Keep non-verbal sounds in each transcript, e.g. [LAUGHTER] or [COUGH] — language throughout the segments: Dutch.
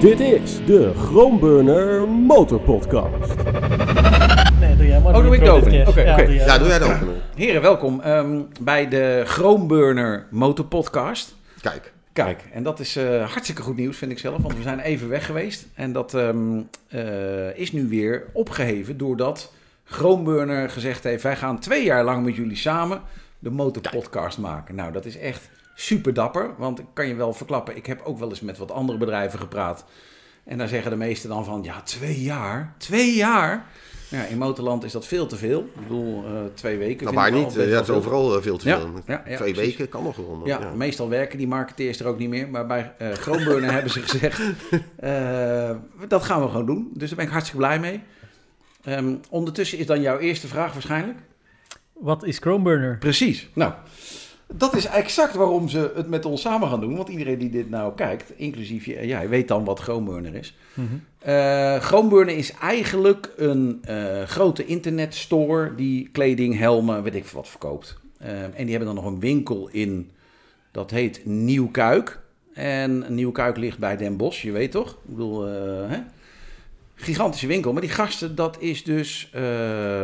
Dit is de Groenburner Motorpodcast. Nee, doe jij maar. Oh, doe ik de opening. Oké, Ja, oké. doe jij Ja, maar. doe jij de opening. Heren, welkom ehm, bij de Groenburner Motorpodcast. Kijk. Kijk, en dat is eh, hartstikke goed nieuws, vind ik zelf. Want we zijn even weg geweest. En dat ehm, eh, is nu weer opgeheven doordat Groenburner gezegd heeft... wij gaan twee jaar lang met jullie samen de motorpodcast maken. Nou, dat is echt super dapper. Want ik kan je wel verklappen, ik heb ook wel eens met wat andere bedrijven gepraat. En daar zeggen de meesten dan van, ja, twee jaar? Twee jaar? Ja, in Motorland is dat veel te veel. Ik bedoel, eh, twee weken. Nou, we niet? altijd Ja, wel het is veel. overal eh, veel te Ja, veel. ja, ja, Twee precies. weken kan nog gewoon. Ja, ja. meestal werken die marketeers er ook niet meer. Maar bij eh Groenburner [LAUGHS] hebben ze gezegd, [LAUGHS] eh, dat gaan we gewoon doen. Dus daar ben ik hartstikke blij mee. Ehm, ondertussen is dan jouw eerste vraag waarschijnlijk. Wat is Chromeburner? Precies. Nou, dat is exact waarom ze het met ons samen gaan doen. Want iedereen die dit nou kijkt, inclusief je- jij, weet dan wat Groenburner is. Eh Groenburner is eigenlijk een eh, grote internetstore die kleding, helmen, weet ik veel wat verkoopt. Eh, en die hebben dan nog een winkel in, dat heet Nieuwkuik. En Nieuwkuik ligt bij Den Bosch, je weet toch? Ik bedoel, hè? gigantische winkel. Maar die gasten, dat is dus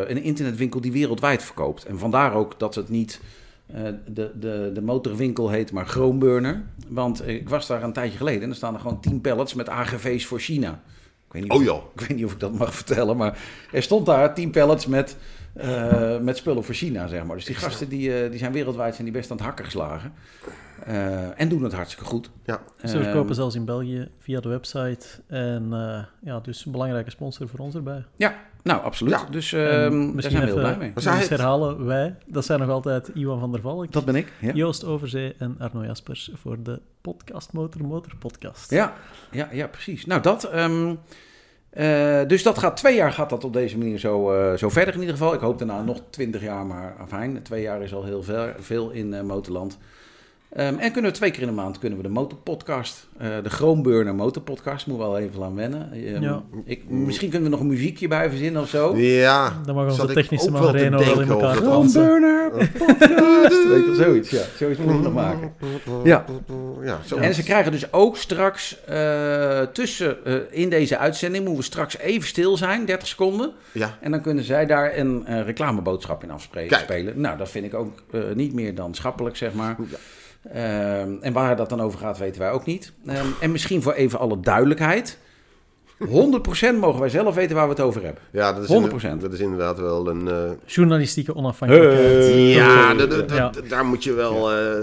een internetwinkel die wereldwijd verkoopt. En vandaar ook dat het niet de, de, de motorwinkel heet, maar Groenburner. Want eh, ik was daar een tijdje geleden en er staan er gewoon 10 pallets met AGV's voor China. Ik weet niet of, Oh joh. ik weet niet of ik dat mag vertellen, maar er stond daar 10 pallets met, eh, met spullen voor China, zeg maar. Dus die gasten die, eh, die zijn wereldwijd zijn die best aan het hakken geslagen. Eh, en doen het hartstikke goed. Ja. Ze Ehm, verkopen zelfs in België via de website. En eh, ja, dus een belangrijke sponsor voor ons erbij. Nou, absoluut. Ja. Dus eh, daar misschien zijn we heel even blij mee. Het- herhalen, wij, dat zijn nog altijd Iwan van der Valk, Dat ben ik. Ja. Joost Overzee en Arno Jaspers voor de podcast Motor Motor Podcast. Ja, ja, ja, precies. Nou, dat. ehm, eh, dus dat gaat twee jaar gaat dat op deze manier zo, eh, zo verder in ieder geval. Ik hoop daarna nog twintig jaar, maar afijn. Twee jaar is al heel veel, veel in eh, Motorland. Ehm, en kunnen we twee keer in de maand kunnen we de motorpodcast, eh de Groenburner motorpodcast, moet wel even aan wennen. Ehm, Ja. ik, misschien kunnen we nog een muziekje bij verzinnen of zo. Ja. Dan mag onze technische man Reno wel in elkaar. Groenburner podcast. Weet je wel, zoiets, ja. Zoiets moeten we nog maken. Ja. Ja, zo. En ze krijgen dus ook straks eh, tussen eh, in deze uitzending moeten we straks even stil zijn, 30 seconden. Ja. En dan kunnen zij daar een eh, reclameboodschap in afspreken. Kijk. Spelen. Nou, dat vind ik ook eh, niet meer dan schappelijk, zeg maar. Ja. Ehm, en waar dat dan over gaat, weten wij ook niet. Ehm, en misschien voor even alle duidelijkheid. 100% mogen wij zelf weten waar we het over hebben. Ja, dat is, 100%. inderdaad- dat is inderdaad wel een... eh, Journalistieke onafhankelijkheid. Ja, daar moet je wel eh,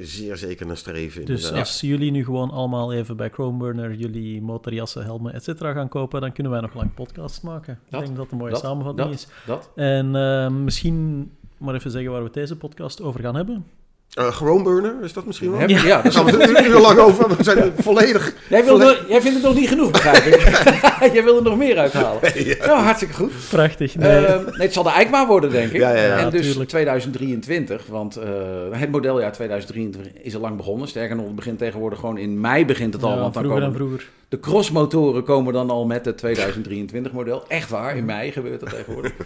zeer zeker naar streven. Dus inderdaad. als jullie nu gewoon allemaal even bij Chromeburner jullie motorjassen, helmen, etc. gaan kopen, dan kunnen wij nog lang podcasts maken. Dat, ik denk dat een mooie dat, samenvatting dat, is. dat. En eh, misschien maar even zeggen waar we deze podcast over gaan hebben. Eh, Groenburner, is dat misschien wel? Heb- ja, Daar dat gaan we het uur lang over. We zijn volledig... Jij, vindt het nog niet genoeg, begrijp ik. [LAUGHS] jij wil er nog meer uithalen. Nou, hartstikke goed. Prachtig. Nee. Ehm, nee, het zal de Eikma worden, denk ik. Ja, ja, ja. en dus tuurlijk. 2023, want eh, het modeljaar 2023 is al lang begonnen. Sterker nog, het begint tegenwoordig gewoon in mei begint het al. Ja, want dan vroeger komen de crossmotoren komen dan al met het 2023 model. Echt waar, in mei gebeurt dat tegenwoordig. [LAUGHS]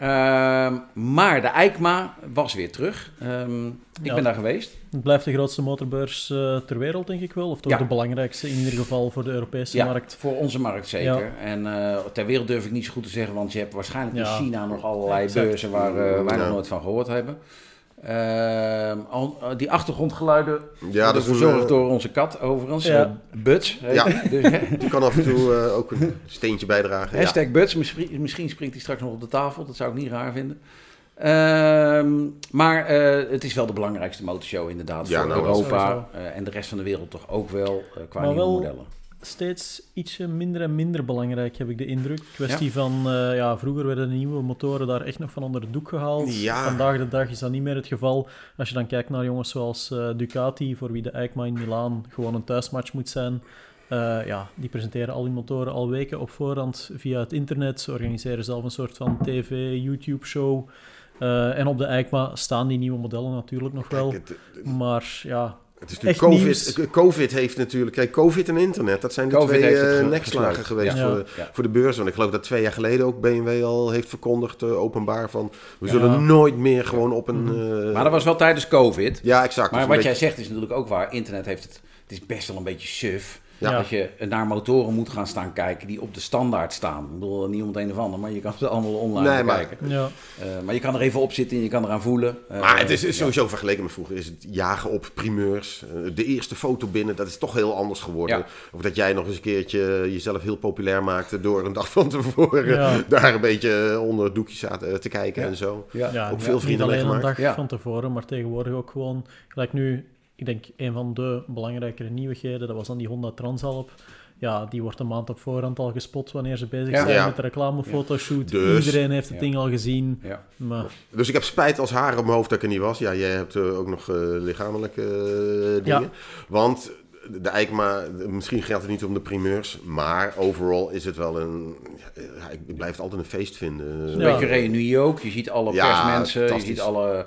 Ehm, maar de Eikma was weer terug. Ehm, ik Ja. ben daar geweest. Het blijft de grootste motorbeurs eh, ter wereld, denk ik wel. Of toch Ja. de belangrijkste in ieder geval voor de Europese Ja, markt. voor onze markt zeker. En eh, ter wereld durf ik niet zo goed te zeggen, want je hebt waarschijnlijk in. China nog allerlei Exact. beurzen waar eh, wij nog nooit van gehoord hebben. Ehm, eh, die achtergrondgeluiden Ja, worden dat is een, verzorgd door onze kat overigens. Ja. eh, Buts. Ja. die. [LAUGHS] Dus, hè, Die kan af en toe eh, ook een steentje bijdragen. Ja. hashtag Buts. Misschien, misschien springt hij straks nog op de tafel. Dat zou ik niet raar vinden. Ehm, maar eh, het is wel de belangrijkste motorshow inderdaad Ja, voor nou, Europa. eh, en de rest van de wereld toch ook wel eh, qua Maar nieuwe wel- modellen. Steeds ietsje minder en minder belangrijk, heb ik de indruk. Kwestie van, eh, ja, vroeger werden de nieuwe motoren daar echt nog van onder de doek gehaald. Ja. Vandaag de dag is dat niet meer het geval. Als je dan kijkt naar jongens zoals eh, Ducati, voor wie de EICMA in Milaan gewoon een thuismatch moet zijn. eh, ja, die presenteren al die motoren al weken op voorhand via het internet. Ze organiseren zelf een soort van tv, YouTube-show. En op de EICMA staan die nieuwe modellen natuurlijk nog wel. Maar ja, het is natuurlijk nieuws. COVID, COVID heeft natuurlijk... Kijk, COVID en internet, dat zijn de Covid twee eh, ge- nekslagen geweest Ja. Voor, de, Ja. voor de beurs. Want ik geloof dat twee jaar geleden ook BMW al heeft verkondigd, eh, openbaar, van... We Ja. zullen nooit meer gewoon op een... Mhm. eh, Maar dat was wel tijdens COVID. Ja, exact. Maar wat jij zegt is natuurlijk ook waar. Internet heeft het. Het is best wel een beetje suf. Ja. Dat je naar motoren moet gaan staan kijken die op de standaard staan. Ik bedoel, niet om het een of ander, maar je kan ze allemaal online Nee, maar- kijken. Ja, Eh, maar je kan er even op zitten en je kan eraan voelen. Eh, Maar het is, is ja. sowieso vergeleken met vroeger. Is het jagen op primeurs. eh, De eerste foto binnen, dat is toch heel anders geworden. Ja. Of dat jij nog eens een keertje jezelf heel populair maakte door een dag van tevoren Ja. [LAUGHS] daar een beetje onder het doekje zaten te kijken Ja. en zo. Ja. ja, ook veel niet vrienden alleen een meegemaakt. dag Ja. van tevoren, maar tegenwoordig ook gewoon, gelijk nu, ik denk een van de belangrijkere nieuwigheden, dat was dan die Honda Transalp. Ja, die wordt een maand op voorhand al gespot wanneer ze bezig Ja. zijn Ja. met de reclamefotoshoot. Dus- Iedereen heeft het Ja. ding al gezien. Ja. Maar Dus ik heb spijt als haar op mijn hoofd dat ik er niet was. Ja, jij hebt eh, ook nog eh, lichamelijke eh, dingen. Ja. Want de EICMA, misschien gaat het niet om de primeurs. Maar overal is het wel een... Ja, ik blijf het altijd een feest vinden. Een Ja. beetje reunie ook. Je ziet alle Ja, persmensen, je ziet alle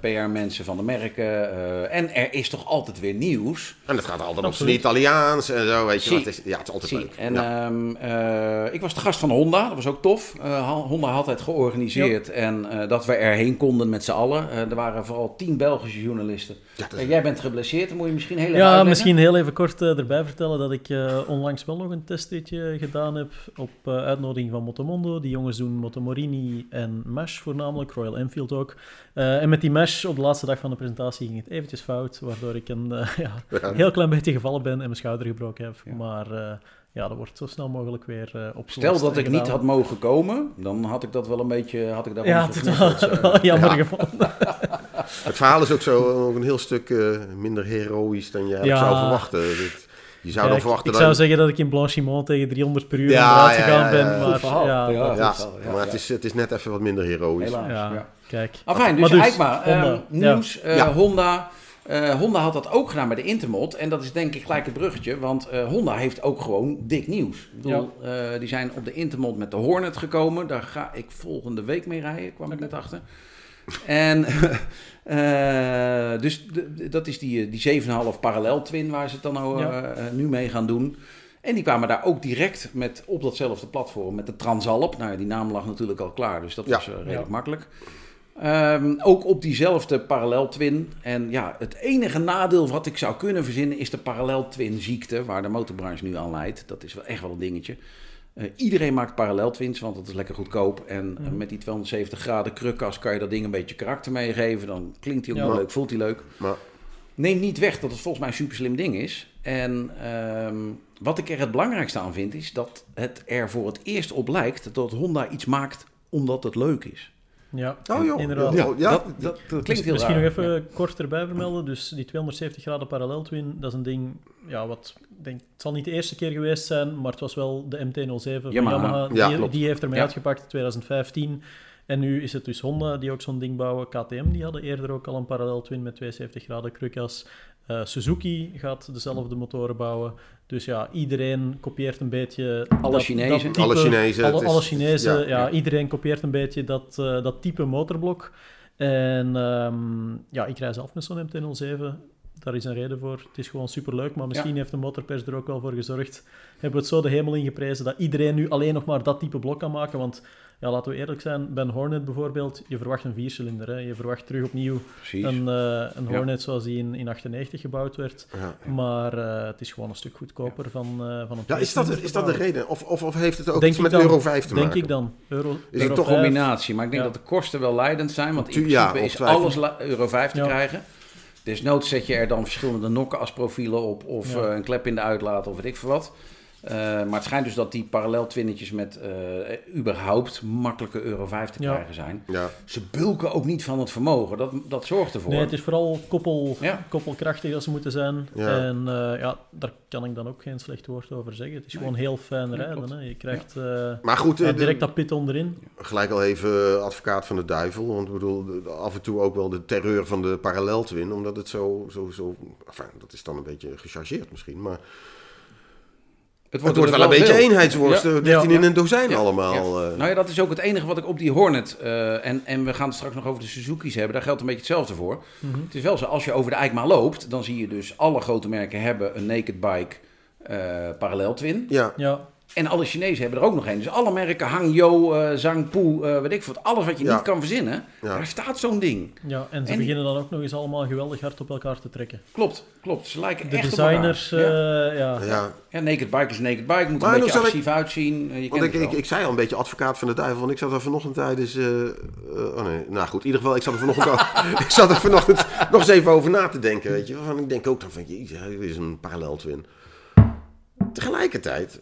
PR-mensen van de merken. eh, en er is toch altijd weer nieuws. En het gaat altijd op Absoluut. zijn Italiaans en zo, weet je. Het is, ja, het is altijd Zie. leuk. En ja. ehm, eh, ik was de gast van Honda, dat was ook tof. Eh, Honda had het georganiseerd en eh, dat we erheen konden met z'n allen. Eh, er waren vooral tien Belgische journalisten. Is- Eh, jij bent geblesseerd, dan moet je misschien heel even ja, uitleggen. misschien heel even kort eh, erbij vertellen dat ik eh, onlangs wel nog een testritje gedaan heb op eh, uitnodiging van Motomondo. Die jongens doen Motomorini en Mesh voornamelijk, Royal Enfield ook. Eh, en met die Mesh op de laatste dag van de presentatie ging het eventjes fout, waardoor ik een eh, [LAUGHS] ja, heel klein beetje gevallen ben en mijn schouder gebroken heb. Ja. Maar eh, ja, dat wordt zo snel mogelijk weer eh opgelost. Stel dat ik niet had mogen komen, dan had ik dat wel een beetje, had ik daar Ja, wel jammer Ja. gevonden. [LAUGHS] Het verhaal is ook zo ook een heel stuk eh, minder heroïsch dan je zou verwachten. Dit- je zou Ja, dan ik, verwachten ik dat... zou zeggen dat ik in Blanchiment tegen 300 per uur Ja, onderuit ja, gegaan ja, ben. ja. Maar ja, Ja, dat- ja, goed verhaal, ja, maar het is, het is net even wat minder heroïsch. Helaas. Kijk. Afijn, dus, Maar dus, Eikma, eh, Honda, nieuws, eh, Ja. Honda. eh, Honda had dat ook gedaan bij de Intermod. En dat is denk ik gelijk het bruggetje. Want eh, Honda heeft ook gewoon dik nieuws. Ik bedoel, eh, die zijn op de Intermod met de Hornet gekomen. Daar ga ik volgende week mee rijden, kwam ik net achter. En [LAUGHS] eh, dus dat is die, die 7,5 parallel twin waar ze het dan nou, Ja. nu mee gaan doen. En die kwamen daar ook direct met, op datzelfde platform met de Transalp. Nou, ja, die naam lag natuurlijk al klaar, dus dat Ja. was eh, redelijk Ja. makkelijk. Ehm, ook op diezelfde parallel twin. En ja, het enige nadeel wat ik zou kunnen verzinnen is de parallel twin ziekte, waar de motorbranche nu aan leidt. Dat is wel echt wel een dingetje. Eh, iedereen maakt parallel twins, want dat is lekker goedkoop. En met die 270 graden krukkas kan je dat ding een beetje karakter meegeven. Dan klinkt hij ook Ja. wel leuk, voelt hij leuk. Maar Neem niet weg dat het volgens mij een super slim ding is. En ehm, wat ik er het belangrijkste aan vind, is dat het er voor het eerst op lijkt dat Honda iets maakt omdat het leuk is. Ja, Oh joh, inderdaad. ja, ja. dat, dat, dat klinkt heel Misschien raar. nog even kort erbij vermelden. Dus die 270 graden parallel twin, dat is een ding, ja, wat, denk, het zal niet de eerste keer geweest zijn, maar het was wel de MT-07 van Yamaha. Yamaha. Ja, die, heeft ermee Ja. uitgepakt in 2015. En nu is het dus Honda die ook zo'n ding bouwen. KTM die hadden eerder ook al een parallel twin met 72 graden krukkas. Eh, Suzuki gaat dezelfde motoren bouwen. Dus ja, iedereen kopieert een beetje... Alle dat- Chinezen. dat type- Alle Chinezen, Alle, alle Chinezen, ja, ja, ja. iedereen kopieert een beetje dat, eh, dat type motorblok. En ehm, ja, ik rij zelf met zo'n MT-07. Daar is een reden voor. Het is gewoon superleuk, maar misschien heeft de motorpers er ook wel voor gezorgd. Hebben we het zo de hemel in geprezen dat iedereen nu alleen nog maar dat type blok kan maken. Want ja, laten we eerlijk zijn, bij een Hornet bijvoorbeeld, je verwacht een viercilinder. Hè. Je verwacht terug opnieuw Precies. een, eh, een Ja. Hornet zoals die in, in 98 gebouwd werd. Ja. Maar eh, het is gewoon een stuk goedkoper van, eh, van een Ja, is dat, is dat de reden? Of, of, of heeft het ook Denk iets met dan. Euro 5 te Denk maken? ik dan. Euro, is Euro het toch een 5. combinatie, maar ik denk Ja. dat de kosten wel leidend zijn. Want in principe is alles euro 5 te Ja. krijgen. Desnoods zet je er dan verschillende nokkenasprofielen op of Ja. eh, een klep in de uitlaat of weet ik veel wat. Eh, maar het schijnt dus dat die parallel twinnetjes met eh, überhaupt makkelijke euro 5 te Ja. krijgen zijn. Ja. Ze bulken ook niet van het vermogen. Dat, dat zorgt ervoor. Nee, het is vooral koppel, Ja. koppelkrachtig als ze moeten zijn. Ja. En eh, ja, daar kan ik dan ook geen slecht woord over zeggen. Het is gewoon heel fijn rijden. Hè. Je krijgt eh, Maar goed, direct dat pit onderin. gelijk al even advocaat van de duivel. Want ik bedoel, af en toe ook wel de terreur van de paralleltwin. Omdat het zo, zo, zo... Enfin, dat is dan een beetje gechargeerd misschien. Maar het wordt wel een beetje veel. eenheidsworst. Ja. eh, 13 Ja. in een dozijn Ja, allemaal. ja. eh. Nou ja, dat is ook het enige wat ik op die Hornet... eh, en, en we gaan het straks nog over de Suzuki's hebben. Daar geldt een beetje hetzelfde voor. Mhm. Het is wel zo, als je over de Eikma loopt... dan zie je dus alle grote merken hebben een naked bike eh parallel twin. ja. Ja, En alle Chinezen hebben er ook nog een. Dus alle merken, Hangzhou, eh Zhangpu, eh weet ik wat, alles wat je Ja. niet kan verzinnen, Ja. daar staat zo'n ding. Ja, en ze En- beginnen dan ook nog eens allemaal geweldig hard op elkaar te trekken. Klopt, klopt. Ze lijken De echt designers, op elkaar. eh, ja. ja. Ja, ja, Naked Bike is Naked Bike, moet er Maar een beetje ik- agressief uitzien. Je want kent ik, het ik, ik zei al een beetje advocaat van de duivel, want ik zat er vanochtend tijdens... oh nee, nou goed, in ieder geval, ik zat er vanochtend, al- [LAUGHS] ik zat er vanochtend nog eens even over na te denken, weet je. Van, ik denk ook dan van, jezus, dit is een parallel twin. Tegelijkertijd,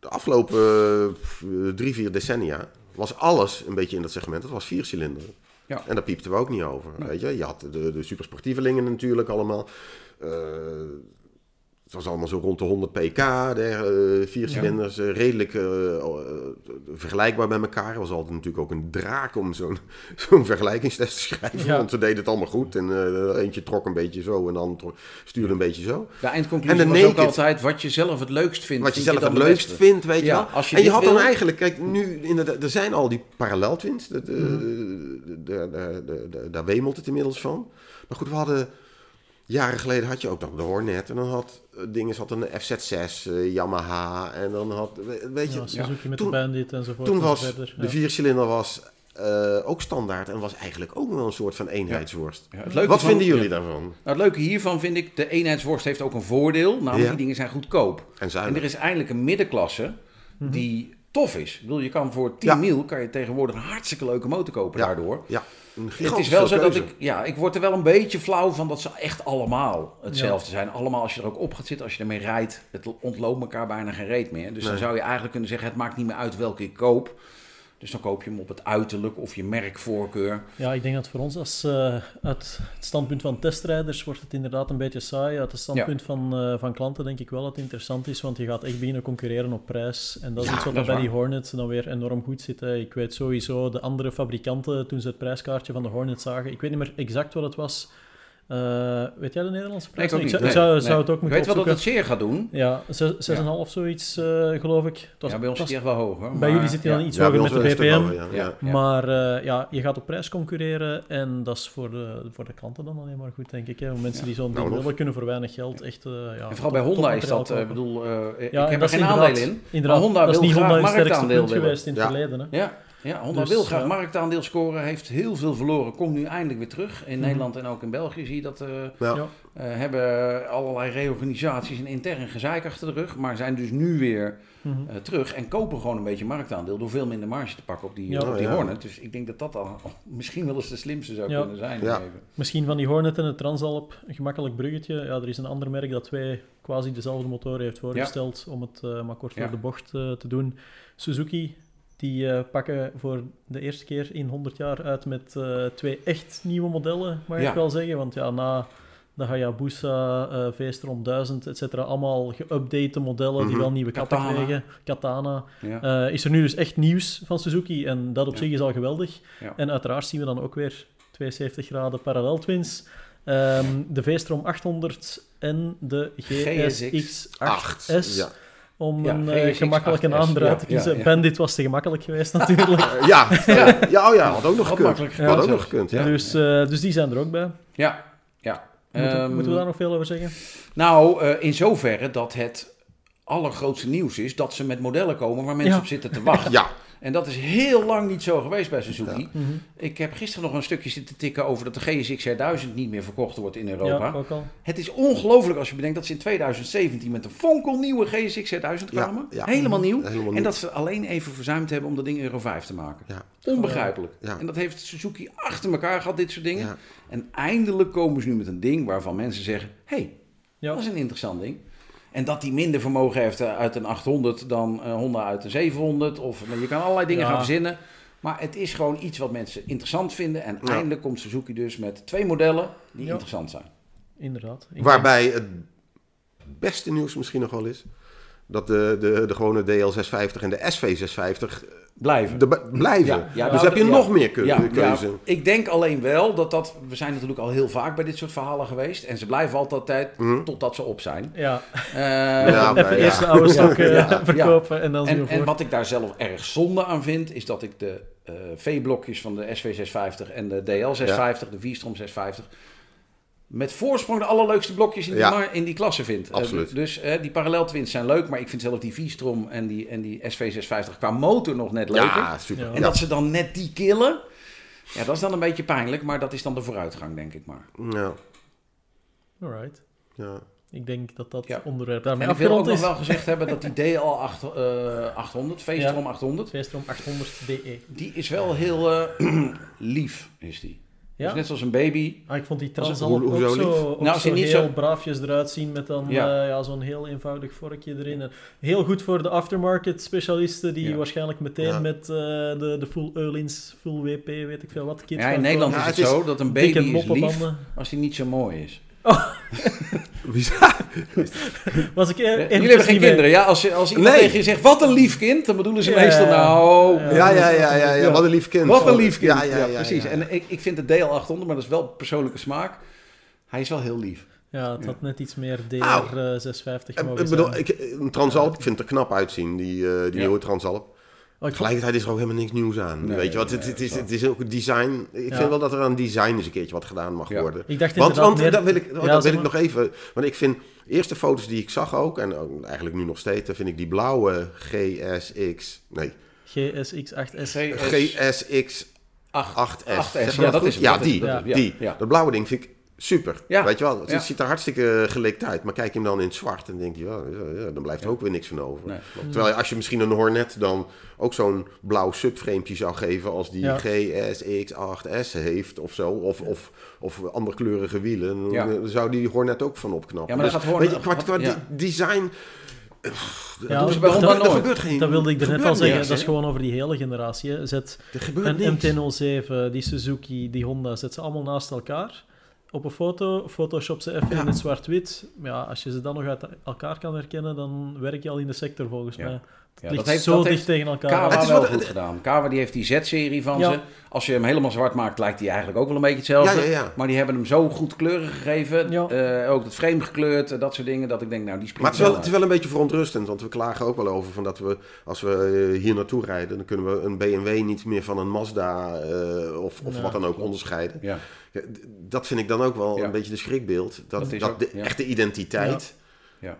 de afgelopen eh, drie, vier decennia, was alles een beetje in dat segment. Dat was viercilinder. Ja. En daar piepten we ook niet over. Weet je? je had de, de supersportievelingen natuurlijk allemaal. Eh, het was allemaal zo rond de 100 pk, de, eh, vier cilinders, eh, redelijk eh, vergelijkbaar met elkaar. Het was altijd natuurlijk ook een draak om zo'n [LAUGHS] zo'n vergelijkingstest te schrijven. Ja. Want ze deden het allemaal goed. En eh, eentje trok een beetje zo en de ander stuurde een beetje zo. De eindconclusie En de was ook altijd wat je zelf het leukst vindt. Wat je vind zelf het leukst beste. vindt, weet je wel. als je en je had dan eigenlijk, kijk, nu inderdaad, er zijn al die paralleltwins. de- de- Mhm. de- de- de- de- de- Daar wemelt het inmiddels van. Maar goed, we hadden jaren geleden had je ook nog de Hornet en dan had eh, dingen had een FZ6, eh, Yamaha en dan had, we- weet je, Ja, Suzuki met toen- de Bandit enzovoort. toen was verder. de viercilinder was eh, ook standaard en was eigenlijk ook wel een soort van eenheidsworst. Ja, het leuke Wat van- vinden jullie ja. daarvan? Nou, het leuke hiervan vind ik, de eenheidsworst heeft ook een voordeel. Namelijk, Ja. die dingen zijn goedkoop. En er is eindelijk een middenklasse die tof is. Ik bedoel, je kan voor 10 Ja. mil kan je tegenwoordig een hartstikke leuke motor kopen Ja. daardoor. Ja, Het is wel zo dat ik, ja, ik word er wel een beetje flauw van dat ze echt allemaal hetzelfde zijn. Allemaal als je er ook op gaat zitten, als je ermee rijdt, het ontloopt elkaar bijna geen reet meer. Dus dan zou je eigenlijk kunnen zeggen, het maakt niet meer uit welke ik koop. Dus dan koop je hem op het uiterlijk of je merkvoorkeur. Ja, ik denk dat voor ons als eh, uit het standpunt van testrijders wordt het inderdaad een beetje saai. Uit het standpunt van, eh, van klanten denk ik wel dat het interessant is, want je gaat echt beginnen concurreren op prijs. En dat is Ja, iets wat bij die. Hornet dan weer enorm goed zit. hè. Ik weet sowieso, de andere fabrikanten, toen ze het prijskaartje van de Hornet zagen, ik weet niet meer exact wat het was. Eh, weet jij de Nederlandse Nee, prijs? ik ook ik niet. zou, Nee, ik zou, nee. zou het ook Ik moeten weet wel dat het zeer gaat doen. Ja, zes- 6,5 zoiets, eh, geloof ik. Het was- ja, bij ons hij echt wel hoger. bij jullie zit hij ja. dan iets Ja, hoger met de BPM. hoger, ja. Ja. Ja. Maar eh, ja, je gaat op prijs concurreren en dat is voor de, voor de klanten dan alleen maar goed, denk ik. Hè. Mensen die zo'n Nou, ding willen, kunnen voor weinig geld echt... eh, ja, En vooral bij Honda is dat, eh, ik bedoel, eh, ik Ja, heb er dat geen aandelen in. Inderdaad, Maar Honda dat is niet Honda sterkste punt geweest in het Ja. verleden. Hè. Ja, ja Honda Dus, wil graag ja. marktaandeel scoren, heeft heel veel verloren, komt nu eindelijk weer terug. In Mhm. Nederland en ook in België zie je dat, eh, Ja. Eh, hebben allerlei reorganisaties en intern gezeik achter de rug, maar zijn dus nu weer Mhm. eh, terug en kopen gewoon een beetje marktaandeel door veel minder marge te pakken op die, Ja. op die ja. Hornet. Dus ik denk dat dat al misschien wel eens de slimste zou Ja. kunnen zijn. Ja. even. Misschien van die Hornet en het Transalp, een gemakkelijk bruggetje. Ja, er is een ander merk dat twee quasi dezelfde motoren heeft voorgesteld om het eh, maar kort Ja. door de bocht eh, te doen. Suzuki, die eh, pakken voor de eerste keer in 100 jaar uit met eh, twee echt nieuwe modellen, mag Ja. ik wel zeggen. Want ja, na de Hayabusa, eh V-Strom 1000, et cetera, allemaal geüpdate modellen die Mhm. wel nieuwe kappen Katana. kregen. Katana. Ja. Eh, is er nu dus echt nieuws van Suzuki en dat op Ja. zich is al geweldig. Ja. En uiteraard zien we dan ook weer 72 graden parallel twins. Ehm, de V-Strom 800 en de GSX 8S. Acht. Ja. Om Ja, een eh, GSX gemakkelijke 8S, naam eruit ja, te kiezen. ja, ja. Bandit was te gemakkelijk geweest [LAUGHS] natuurlijk. Eh, ja, ja. ja, oh ja, had ook nog gekund. Had ook nog gekund, ja. dus, eh, dus die zijn er ook bij. Ja, ja. Moeten, Ehm, moeten we daar nog veel over zeggen? Nou, eh, in zoverre dat het allergrootste nieuws is dat ze met modellen komen waar mensen Ja. op zitten te wachten. Ja, En dat is heel lang niet zo geweest bij Suzuki. Mhm. Ik heb gisteren nog een stukje zitten tikken over dat de GSX R1000 niet meer verkocht wordt in Europa. Ja, ook al. Het is ongelooflijk als je bedenkt dat ze in 2017 met een fonkelnieuwe GSX R1000 Ja, kwamen. ja. Helemaal nieuw. helemaal En niet. dat ze alleen even verzuimd hebben om dat ding Euro 5 te maken. Ja. Onbegrijpelijk. Ja. En dat heeft Suzuki achter elkaar gehad, dit soort dingen. Ja. En eindelijk komen ze nu met een ding waarvan mensen zeggen... hey, Ja. dat is een interessant ding. En dat die minder vermogen heeft eh, uit een 800 dan een Honda uit een 700. Of nou, je kan allerlei dingen Ja. gaan verzinnen. Maar het is gewoon iets wat mensen interessant vinden. En Ja. eindelijk komt Suzuki dus met twee modellen die Ja. interessant zijn. Inderdaad. Ik Waarbij het beste nieuws misschien nog wel is... dat de, de, de gewone DL650 en de SV650 Blijven. b- blijven. Ja, ja, dus nou, heb je ja. nog meer keuze. ja. ik denk alleen wel dat dat... We zijn natuurlijk al heel vaak bij dit soort verhalen geweest. En ze blijven altijd Mhm. totdat ze op zijn. ja, Eh, Ja, even maar eerst de oude stok Ja, ja. [LAUGHS] verkopen en dan En, en wat ik daar zelf erg zonde aan vind, is dat ik de eh, V-blokjes van de SV650 en de DL650, de V-strom 650, met voorsprong de allerleukste blokjes in die, Ja. in die klasse vind. Eh, Absoluut. dus eh, die paralleltwins zijn leuk, maar ik vind zelf die V-Strom en die, en die SV650 qua motor nog net leuker. Ja, super. Ja. En Ja. dat ze dan net die killen, ja, dat is dan een beetje pijnlijk, maar dat is dan de vooruitgang, denk ik maar. Ja, Alright. ja. Ik denk dat dat Ja. onderwerp daarmee En ik wil ook nog wel gezegd hebben dat die DL 8, eh, 800, V-Strom 800, Tweestroom 800 DE. die is wel heel eh, [CLEARS THROAT] lief, is die. Ja? Dus net zoals een baby. Ah, ik vond die hoe- ook zo, ook Nou, zo ze niet heel zo- braafjes eruit zien met dan Ja. ja. ja, zo'n heel eenvoudig vorkje erin. En heel goed voor de aftermarket specialisten die Ja. waarschijnlijk meteen Ja. met eh, de, de full Eulins, full WP, weet ik veel wat, kit Ja, in Nederland komen. is Ja, het, het is zo dat een baby is lief als die niet zo mooi is. [LAUGHS] Was ik e- even Jullie hebben geen kinderen. Ja, als, als iemand Nee. tegen je zegt, wat een lief kind, dan bedoelen ze Ja, meestal, nou... Ja. Ja, ja, ja, ja, ja, wat een lief kind. Wat een lief kind. Ja, ja, ja, precies. ja. En ik, ik vind de DL800, maar dat is wel persoonlijke smaak. Hij is wel heel lief. Ja, het had net iets meer Au. DR650 Ik mogen bedoel, zijn. ik, een Transalp, ik vind het er knap uitzien, die, eh, die Ja. nieuwe Transalp. Oh, Tegelijkertijd is er ook helemaal niks nieuws aan. Nee, weet je wat? nee, Het, is, het is ook het design. Ik Ja. vind wel dat er aan design eens een keertje wat gedaan mag Ja. worden. Ik dacht Want, inderdaad want meer... dat wil ik, Ja, dat wil ik maar. nog even. Want ik vind eerste foto's die ik zag ook, en eigenlijk nu nog steeds, dan vind ik die blauwe GSX. Nee, GSX8S. GSX 8. 8S. 8S, Zeg ja, maar dat is het, Ja, die. die. ja, ja. Dat blauwe ding vind ik super. Ja. Weet je wel? Het Ja. ziet er hartstikke gelikt uit. Maar kijk je hem dan in het zwart en denk je, ja, dan blijft er ook weer niks van over. Nee, Terwijl als je misschien een Hornet dan ook zo'n blauw subframepje zou geven als die Ja. GSX8S heeft of zo. Of, of, of andere kleurige wielen. Dan zou die Hornet ook van opknappen. Ja, maar dan Dus, gaat Hornet- weet je, qua, qua ja. di- design... Ja, dat- dat- gebeurt geen... Dat wilde ik er net al zeggen. niks, dat is gewoon over die hele generatie. hè. Zet een niks. MT-07, die Suzuki, die Honda, zet ze allemaal naast elkaar. Op een foto, photoshop ze even Ja. in het zwart-wit. Ja, als je ze dan nog uit elkaar kan herkennen, dan werk je al in de sector volgens Ja. mij. Ja, dat heeft, zo dat dicht heeft tegen elkaar. Kawa Het is wel wat- goed gedaan. Kawa die heeft die Z-serie van Ja. ze. Als je hem helemaal zwart maakt, lijkt hij eigenlijk ook wel een beetje hetzelfde. Ja, ja, ja. Maar die hebben hem zo goed kleuren gegeven. Ja. Eh, ook het frame gekleurd, eh, dat soort dingen. Dat ik denk, nou, die springt Maar het is, wel, het is wel een beetje verontrustend, want we klagen ook wel over van dat we, als we eh, hier naartoe rijden, dan kunnen we een BMW niet meer van een Mazda eh, of, of Ja, wat dan ook klopt. onderscheiden. Ja. Ja, d- dat vind ik dan ook wel Ja. een beetje de schrikbeeld. Dat, Dat dat, is ook, de ja. echte identiteit Ja.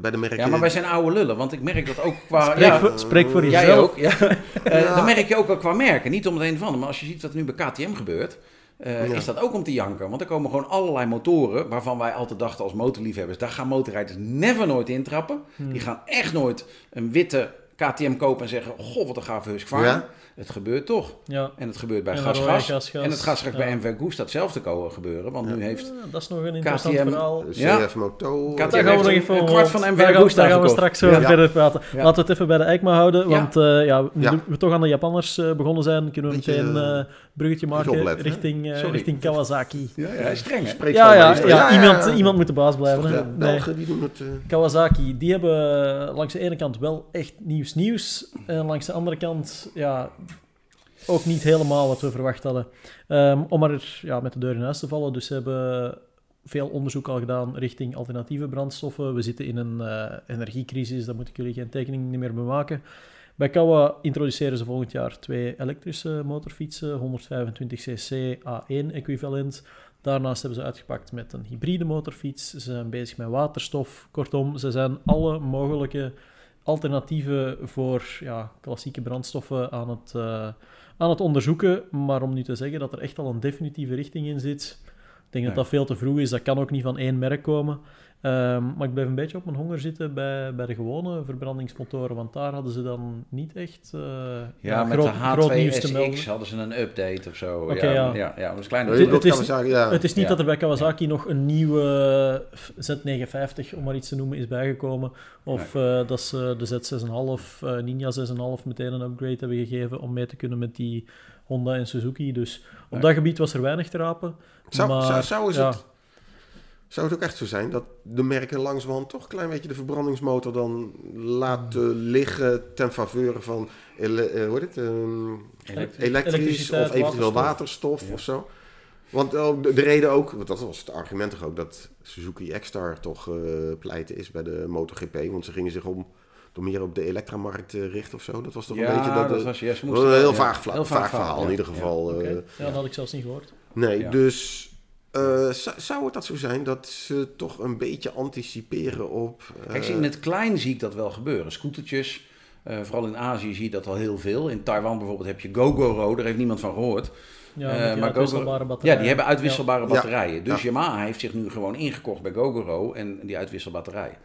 Bij de merken... ja, maar wij zijn oude lullen. Want ik merk dat ook qua... Spreek, ja, voor, spreek voor jezelf. Jij ook, ja. [LAUGHS] Eh, Ja. Dan merk je ook wel qua merken. Niet om het een of ander. Maar als je ziet wat nu bij KTM gebeurt... eh, Ja. is dat ook om te janken. Want er komen gewoon allerlei motoren... waarvan wij altijd dachten als motorliefhebbers... daar gaan motorrijders never nooit intrappen. Hmm. Die gaan echt nooit een witte KTM kopen en zeggen... goh, wat een gave Husqvarna. Ja. Het gebeurt toch. Ja. En het gebeurt bij En Gas Gas. Gasgas, En het gaat straks ja. bij MV Goes datzelfde gebeuren. Want nu heeft Ja, dat is nog een interessant KTM verhaal. CF Ja. Moto... KTM Daar gaan we nog een- even een kwart van MV Agusta daar gaan we straks over Ja. verder praten. Ja. Laten we het even bij de EICMA houden, Ja. want eh, ja, nu Ja. we toch aan de Japanners eh, begonnen zijn, kunnen we meteen eh, eh bruggetje maken opletten, richting, eh, richting Kawasaki. Ja, ja, streng, Ja, ja, iemand, ja. iemand moet de baas blijven. Eh, Kawasaki, die hebben eh, langs de ene kant wel echt nieuws nieuws. En langs de andere kant, ja, ook niet helemaal wat we verwacht hadden. Ehm, om er, ja, met de deur in huis te vallen. Dus hebben veel onderzoek al gedaan richting alternatieve brandstoffen. We zitten in een eh, energiecrisis, daar moet ik jullie geen tekening meer bij maken. Bij Kawa introduceren ze volgend jaar twee elektrische motorfietsen, 125cc A1 equivalent. Daarnaast hebben ze uitgepakt met een hybride motorfiets. Ze zijn bezig met waterstof. Kortom, ze zijn alle mogelijke alternatieven voor ja, klassieke brandstoffen aan het, eh, aan het onderzoeken. Maar om nu te zeggen dat er echt al een definitieve richting in zit, ik denk dat dat veel te vroeg is. Dat kan ook niet van één merk komen. Ehm, maar ik blijf een beetje op mijn honger zitten bij, bij de gewone verbrandingsmotoren, want daar hadden ze dan niet echt eh, Ja, met groot, de groot nieuws te melden. H2SX hadden ze een update of zo. Oké, ja, ja. ja. ja, dat is klein. Het- is- ja. Het is niet Ja. dat er bij Kawasaki nog een nieuwe Z950, om maar iets te noemen, is bijgekomen. Of eh, dat ze de Z6,5, eh, Ninja 6,5 meteen een upgrade hebben gegeven om mee te kunnen met die Honda en Suzuki. Dus op Nee. dat gebied was er weinig te rapen. Zou, maar, zou, zou, is ja. het, zou het ook echt zo zijn dat de merken langzamerhand toch een klein beetje de verbrandingsmotor dan laten liggen ten faveur van ele, eh, hoe heet het, ehm, Elektrisch. of eventueel waterstof. waterstof, Ja. of zo? Want ook de, de reden ook, want dat was het argument toch ook, dat Suzuki X-Star toch eh pleiten is bij de MotoGP. Want ze gingen zich om, door meer op de elektramarkt eh, richten of zo. Dat was toch een beetje dat... dat eh, was, een heel vaag, heel vaag verhaal in ieder geval. Eh. Ja, dat had ik zelfs niet gehoord. nee, dus Eh, zou, zou het dat zo zijn dat ze toch een beetje anticiperen op... eh, Kijk, zie, in het klein zie ik dat wel gebeuren. Scootertjes, eh, vooral in Azië zie je dat al heel veel. In Taiwan bijvoorbeeld heb je GoGoRo, daar heeft niemand van gehoord. Ja, Eh, maar uitwisselbare Gogo- batterijen. Ja, die hebben uitwisselbare Ja. batterijen. Dus Ja. Yamaha heeft zich nu gewoon ingekocht bij GoGoRo en die uitwisselbatterijen.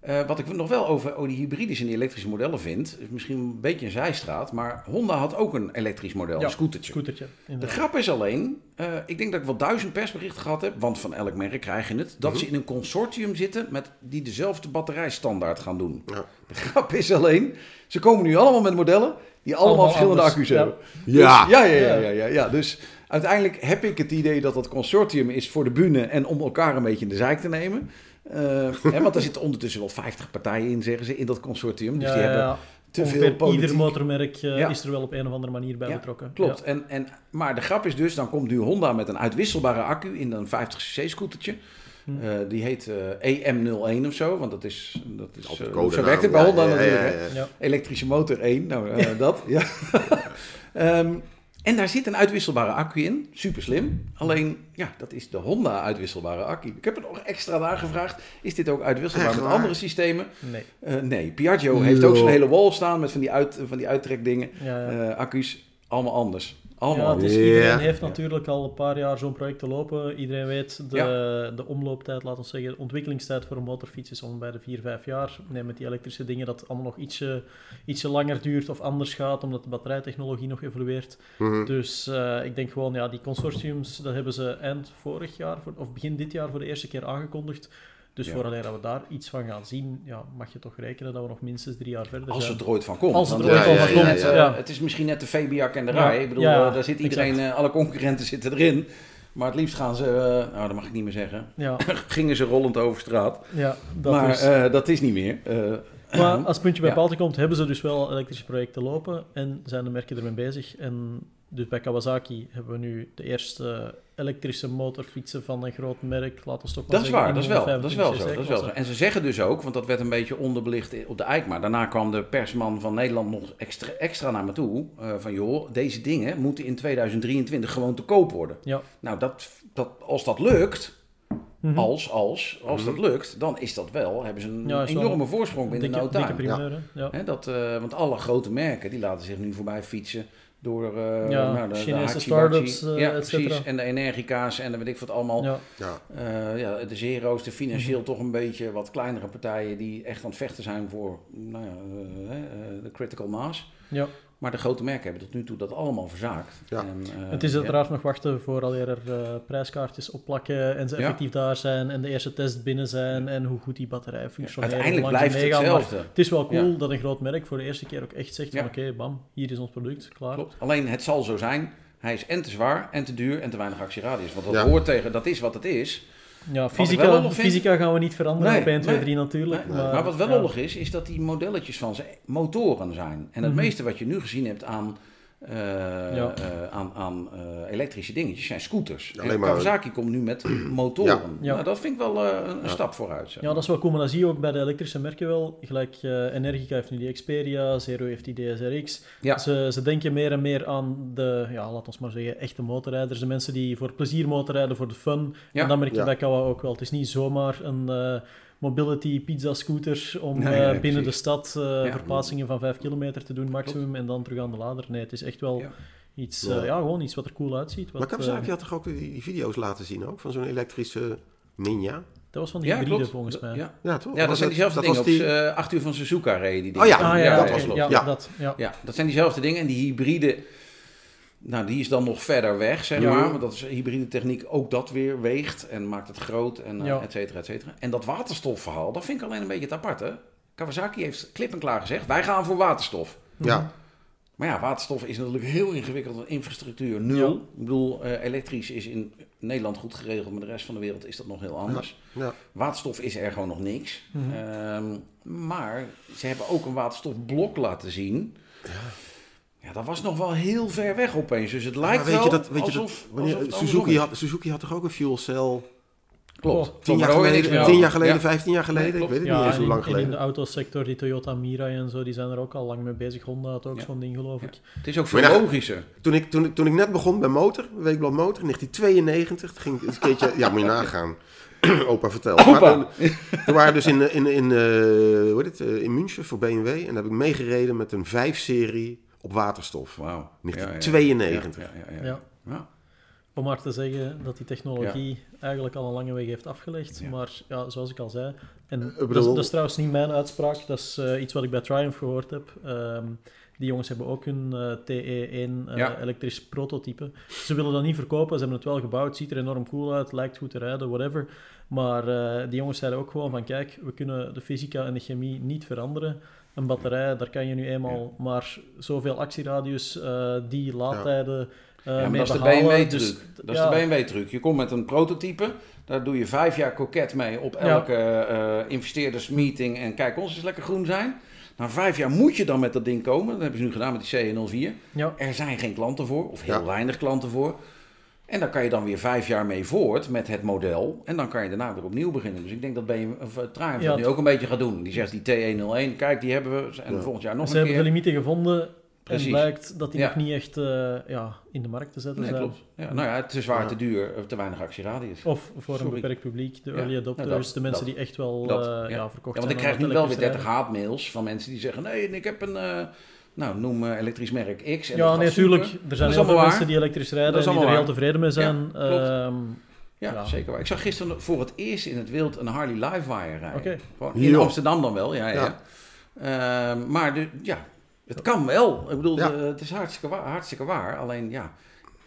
Eh, wat ik nog wel over oh, die hybrides en die elektrische modellen vind, is misschien een beetje een zijstraat, maar Honda had ook een elektrisch model, Ja, een scootertje. Scootertje, De grap is alleen, eh, ik denk dat ik wel duizend persberichten gehad heb, want van elk merk krijg je het, dat Mhm. ze in een consortium zitten met die dezelfde batterijstandaard gaan doen. Ja. De grap is alleen, ze komen nu allemaal met modellen die allemaal, Allemaal verschillende anders, accu's ja. hebben. Ja. Dus, ja, ja, ja, ja, ja, ja. Dus uiteindelijk heb ik het idee dat dat consortium is voor de bühne en om elkaar een beetje in de zijk te nemen. Eh, hè, want er zitten ondertussen wel 50 partijen in, zeggen ze, in dat consortium. Dus Ja, die ja, hebben ja. te Ongeveer veel politiek. Ieder motormerk eh, Ja. is er wel op een of andere manier bij Ja, betrokken. Klopt. Ja. En, en, maar de grap is dus, dan komt nu Honda met een uitwisselbare accu in een 50cc scootertje. Hm. Eh, die heet eh, EM01 of zo, want dat is... Dat is eh, zo werkt het bij Ja, Honda ja, ja, natuurlijk. ja, hè. ja. Ja. Elektrische motor 1, nou eh, [LAUGHS] dat. Ja. [LAUGHS] Ehm, en daar zit een uitwisselbare accu in, super slim. Alleen, ja, dat is de Honda uitwisselbare accu. Ik heb er nog extra naar gevraagd. Is dit ook uitwisselbaar met andere systemen? Nee. Eh, nee, Piaggio heeft ook zo'n hele wall staan met van die, uit, van die uittrekdingen. Ja, ja. Eh, accu's, allemaal anders. Allemaal Ja, het anders. is, Ja. iedereen heeft natuurlijk al een paar jaar zo'n project te lopen. Iedereen weet, de, Ja. de omlooptijd, laten we zeggen, de ontwikkelingstijd voor een motorfiets is om bij de 4, 5 jaar. Nee, met die elektrische dingen dat het allemaal nog ietsje, ietsje langer duurt of anders gaat, omdat de batterijtechnologie nog evolueert. Mhm. Dus eh, ik denk gewoon, ja, die consortiums, dat hebben ze eind vorig jaar, voor, of begin dit jaar voor de eerste keer aangekondigd. Dus Ja. vooraleer dat we daar iets van gaan zien, ja, mag je toch rekenen dat we nog minstens drie jaar verder Als zijn. het er ooit van komt. Als het er ooit van is komt, net, ja. Het is misschien net de Fabiak en de Ja. Rai. Ik bedoel, Ja, eh, daar zit iedereen, exact. eh, alle concurrenten zitten erin. Maar het liefst gaan ze, eh, nou dat mag ik niet meer zeggen, Ja, [LAUGHS] gingen ze rollend over straat. ja dat maar is... eh, dat is niet meer. Eh, Maar als het puntje bij paaltje komt, hebben ze dus wel elektrische projecten lopen en zijn de merken ermee bezig. En dus bij Kawasaki hebben we nu de eerste elektrische motorfietsen van een groot merk, laten we toch maar Dat is zeggen, waar, dat is wel, dat is wel 25 zo. Dat is wel zo. En ze zeggen dus ook, want dat werd een beetje onderbelicht op de EICMA. Daarna kwam de persman van Nederland nog extra, extra naar me toe. eh, van joh, deze dingen moeten in 2023 gewoon te koop worden. Ja. Nou, dat, dat, als dat lukt, Mhm. als, als, als dat lukt, dan is dat wel, hebben ze een Ja, enorme voorsprong binnen dikke, no time. primeur, ja. Dat, eh, want alle grote merken die laten zich nu voorbij fietsen door eh Ja, nou, de, de Chinese start-ups, eh, ja, precies. En de Energica's en de weet ik wat allemaal. Ja. Ja. Eh, ja, de Zero's, de financieel Mhm. toch een beetje wat kleinere partijen die echt aan het vechten zijn voor nou ja, de critical mass. Ja. Maar de grote merken hebben tot nu toe dat allemaal verzaakt. Ja. En, eh, Het is ja. uiteraard nog wachten voor alweer er eh, prijskaartjes opplakken en ze Ja. effectief daar zijn en de eerste test binnen zijn en hoe goed die batterijen functioneren. Uiteindelijk blijft het. Maar hetzelfde. Het is wel cool Ja. dat een groot merk voor de eerste keer ook echt zegt van Ja. oké, bam, hier is ons product, klaar. Klopt. Alleen het zal zo zijn. Hij is en te zwaar en te duur en te weinig actieradius. Want dat Ja. hoort tegen, dat is wat het is. Ja, fysica, fysica gaan we niet veranderen Nee, op 1, 2, nee. 3 natuurlijk. Nee, maar, maar, wat wel ja. is, is dat die modelletjes van ze motoren zijn. En het Mhm. meeste wat je nu gezien hebt aan, eh, Ja. eh, aan, aan eh, elektrische dingetjes zijn scooters. En Kawasaki komt nu met motoren. Ja. Nou, dat vind ik wel eh, een, stap vooruit. zeg Ja, dat is wel cool, maar dat zie je ook bij de elektrische merken wel. Gelijk eh, Energica heeft nu die Xperia, Zero heeft die DSRX. Ja. Ze, ze denken meer en meer aan de, ja, laat ons maar zeggen, echte motorrijders. De mensen die voor plezier motorrijden, voor de fun. Ja. En dat merk je Ja. bij Kawa ook wel. Het is niet zomaar een eh, mobility pizza scooter om Nee, eh, binnen de stad eh, Ja. verplaatsingen van 5 kilometer te doen maximum en dan terug aan de lader. Nee, het is echt wel Ja. iets, Ja. eh, ja, gewoon iets wat er cool uitziet. Wat, Maar Kawasaki eh, had toch ook die, die video's laten zien ook? Van zo'n elektrische Ninja? dat was van die Ja, hybride klopt. volgens mij. Ja, Ja, toch? ja dat Was zijn diezelfde dat dingen. was Op die- eh, 8 uur van Suzuka reden die Oh ja, dingen. Ah, ja, dat was ja, Ja. dat. Ja. Ja, dat zijn diezelfde dingen. En die hybride, nou die is dan nog verder weg, zeg Ja. maar. Want dat is hybride techniek, ook dat weer weegt en maakt het groot en eh, Ja. et cetera, et cetera. En dat waterstofverhaal, dat vind ik alleen een beetje het aparte. Kawasaki heeft klip en klaar gezegd, wij gaan voor waterstof. Ja, Maar ja, waterstof is natuurlijk heel ingewikkeld. Infrastructuur nul. Ja. Ik bedoel, eh, elektrisch is in Nederland goed geregeld, maar de rest van de wereld is dat nog heel anders. ja. Waterstof is er gewoon nog niks. Mhm. Ehm, maar ze hebben ook een waterstofblok laten zien. Ja, dat was nog wel heel ver weg opeens. Dus het lijkt Maar weet wel je dat, weet je alsof... dat wanneer, alsof Suzuki, had, Suzuki had toch ook een fuel cell Klopt. Oh, Tien maar jaar geleden, tien jaar geleden Ja. 15 jaar geleden? ik weet het Ja, niet eens en hoe lang en in de geleden. autosector, die Toyota Mirai en zo, die zijn er ook al lang mee bezig. Honda had ook Ja. zo'n ding, geloof ik. Het is ook veel logischer. Toen ik, toen, ik- toen ik net begon bij Motor, Weekblad Motor, in 1992, toen ging ik een keertje, ja moet je nagaan, [CLEARS THROAT] opa vertelt. Opa. Maar, we waren dus in, eh, in, in, eh, hoe heet het, eh, in München voor BMW en daar heb ik meegereden met een 5-serie op waterstof. Wauw. 1992. Ja, ja, ja. ja. Ja. Ja. Om maar te zeggen dat die technologie eigenlijk al een lange weg heeft afgelegd. Ja. Maar ja, zoals ik al zei. En dat, bedoel- is, dat is trouwens niet mijn uitspraak, dat is eh, iets wat ik bij Triumph gehoord heb. Ehm, die jongens hebben ook hun eh, TE1 eh, Ja. elektrisch prototype. Ze willen dat niet verkopen, ze hebben het wel gebouwd, ziet er enorm cool uit, lijkt goed te rijden, whatever. Maar eh, die jongens zeiden ook gewoon van kijk, we kunnen de fysica en de chemie niet veranderen. Een batterij, daar kan je nu eenmaal maar zoveel actieradius, eh, die laadtijden eh Ja, maar mee dat is de. BMW-truc. Dus, dat is de BMW-truc. Je komt met een prototype, daar doe je vijf jaar koket mee op elke eh investeerdersmeeting en kijk, ons is lekker groen zijn. Na vijf jaar moet je dan met dat ding komen. Dat hebben ze nu gedaan met die CE04. Ja. Er zijn geen klanten voor, of heel Ja. weinig klanten voor. En daar kan je dan weer vijf jaar mee voort met het model. En dan kan je daarna weer opnieuw beginnen. Dus ik denk dat BMW, of, eh, Triumph Ja, dat nu het- ook een beetje gaat doen. Die zegt die T101, kijk die hebben we. En Ja. volgend jaar nog Ze een hebben de keer. limieten gevonden Precies. en blijkt dat die Ja. nog niet echt eh, ja, in de markt te zetten Nee, zijn. klopt. Ja, nou ja, te zwaar, Ja. te duur, of te weinig actieradius. Of voor een beperkt publiek, de Ja, early nou, adopters, dat- de mensen dat- die echt wel dat, eh, ja. ja. verkocht Ja, want ik krijg nu wel weer elektrisch 30 rijden. haatmails van mensen die zeggen: nee, ik heb een, eh, nou noem eh, elektrisch merk X. En Ja, nee, natuurlijk. Er zijn heel veel allemaal mensen waar. die elektrisch rijden en die er heel tevreden mee zijn. Ja. Ehm, Ja, Ja. zeker waar. Ik zag gisteren voor het eerst in het wild een Harley Livewire rijden. Hier, in. Amsterdam dan wel, ja. ja. Ehm, maar de, ja, het kan wel. Ik bedoel, Ja. de- het is hartstikke waar, hartstikke waar. Alleen ja,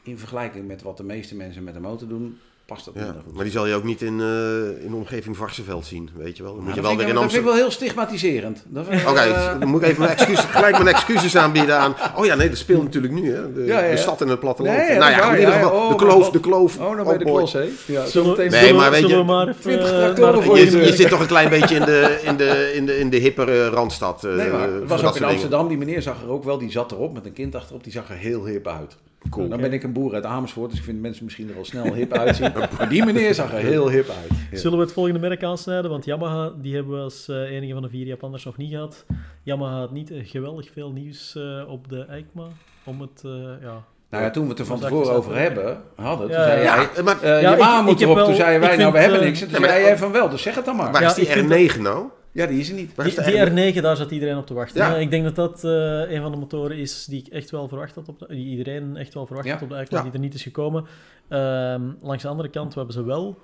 in vergelijking met wat de meeste mensen met een motor doen, past dat Ja, minder goed. maar die zal je ook niet in, eh, in de omgeving Varsenveld zien, weet je wel. Dan moet Nou, je dat, wel vind weer ik, in dat vind ik wel heel stigmatiserend. Oké, eh, dan moet ik even mijn excuses, [LAUGHS] gelijk mijn excuses aanbieden aan... Oh ja, nee, dat speelt natuurlijk nu, hè. De, Ja, ja, de stad en het platteland. Nee, nou ja, in ieder geval, ja. de Oh, kloof, de kloof. Oh, dan ben je de klos, hè? Ja, zullen, Nee, zullen, maar weet je- maar even 20 eh, tractoren voor Je, je zit toch een klein beetje in de, in de, in de, in de hippere Randstad. eh, Nee, maar het was ook in. Amsterdam. Die meneer zag er ook wel, die zat erop met een kind achterop. Die zag er heel hip uit. Cool. Dan ben ik een boer uit Amersfoort, dus ik vind mensen misschien er wel snel hip uitzien. [LAUGHS] maar die meneer zag er heel hip uit. Ja. Zullen we het volgende merk aansnijden? Want Yamaha, die hebben we als eh, enige van de vier Japanners nog niet gehad. Yamaha had niet eh, geweldig veel nieuws eh, op de EICMA. Om het, eh, ja... Nou ja, toen we het er van tevoren over hebben, hadden, toen Ja, zei ja. jij, Ja, maar Ja, Yamaha ik- moet erop. wel- toen zeiden wij, nou, we hebben niks. En toen Ja, maar- zei jij van wel, dus zeg het dan maar. waar Ja, is die ik vind- R9 nou? Ja, die is er niet. Die, de die R9? R9, daar zat iedereen op te wachten. Ja. Ik denk dat dat eh, een van de motoren is die ik echt wel verwacht had, op de, die iedereen echt wel verwacht Ja. had op de Ja. die er niet is gekomen. Ehm, langs de andere kant we hebben ze wel.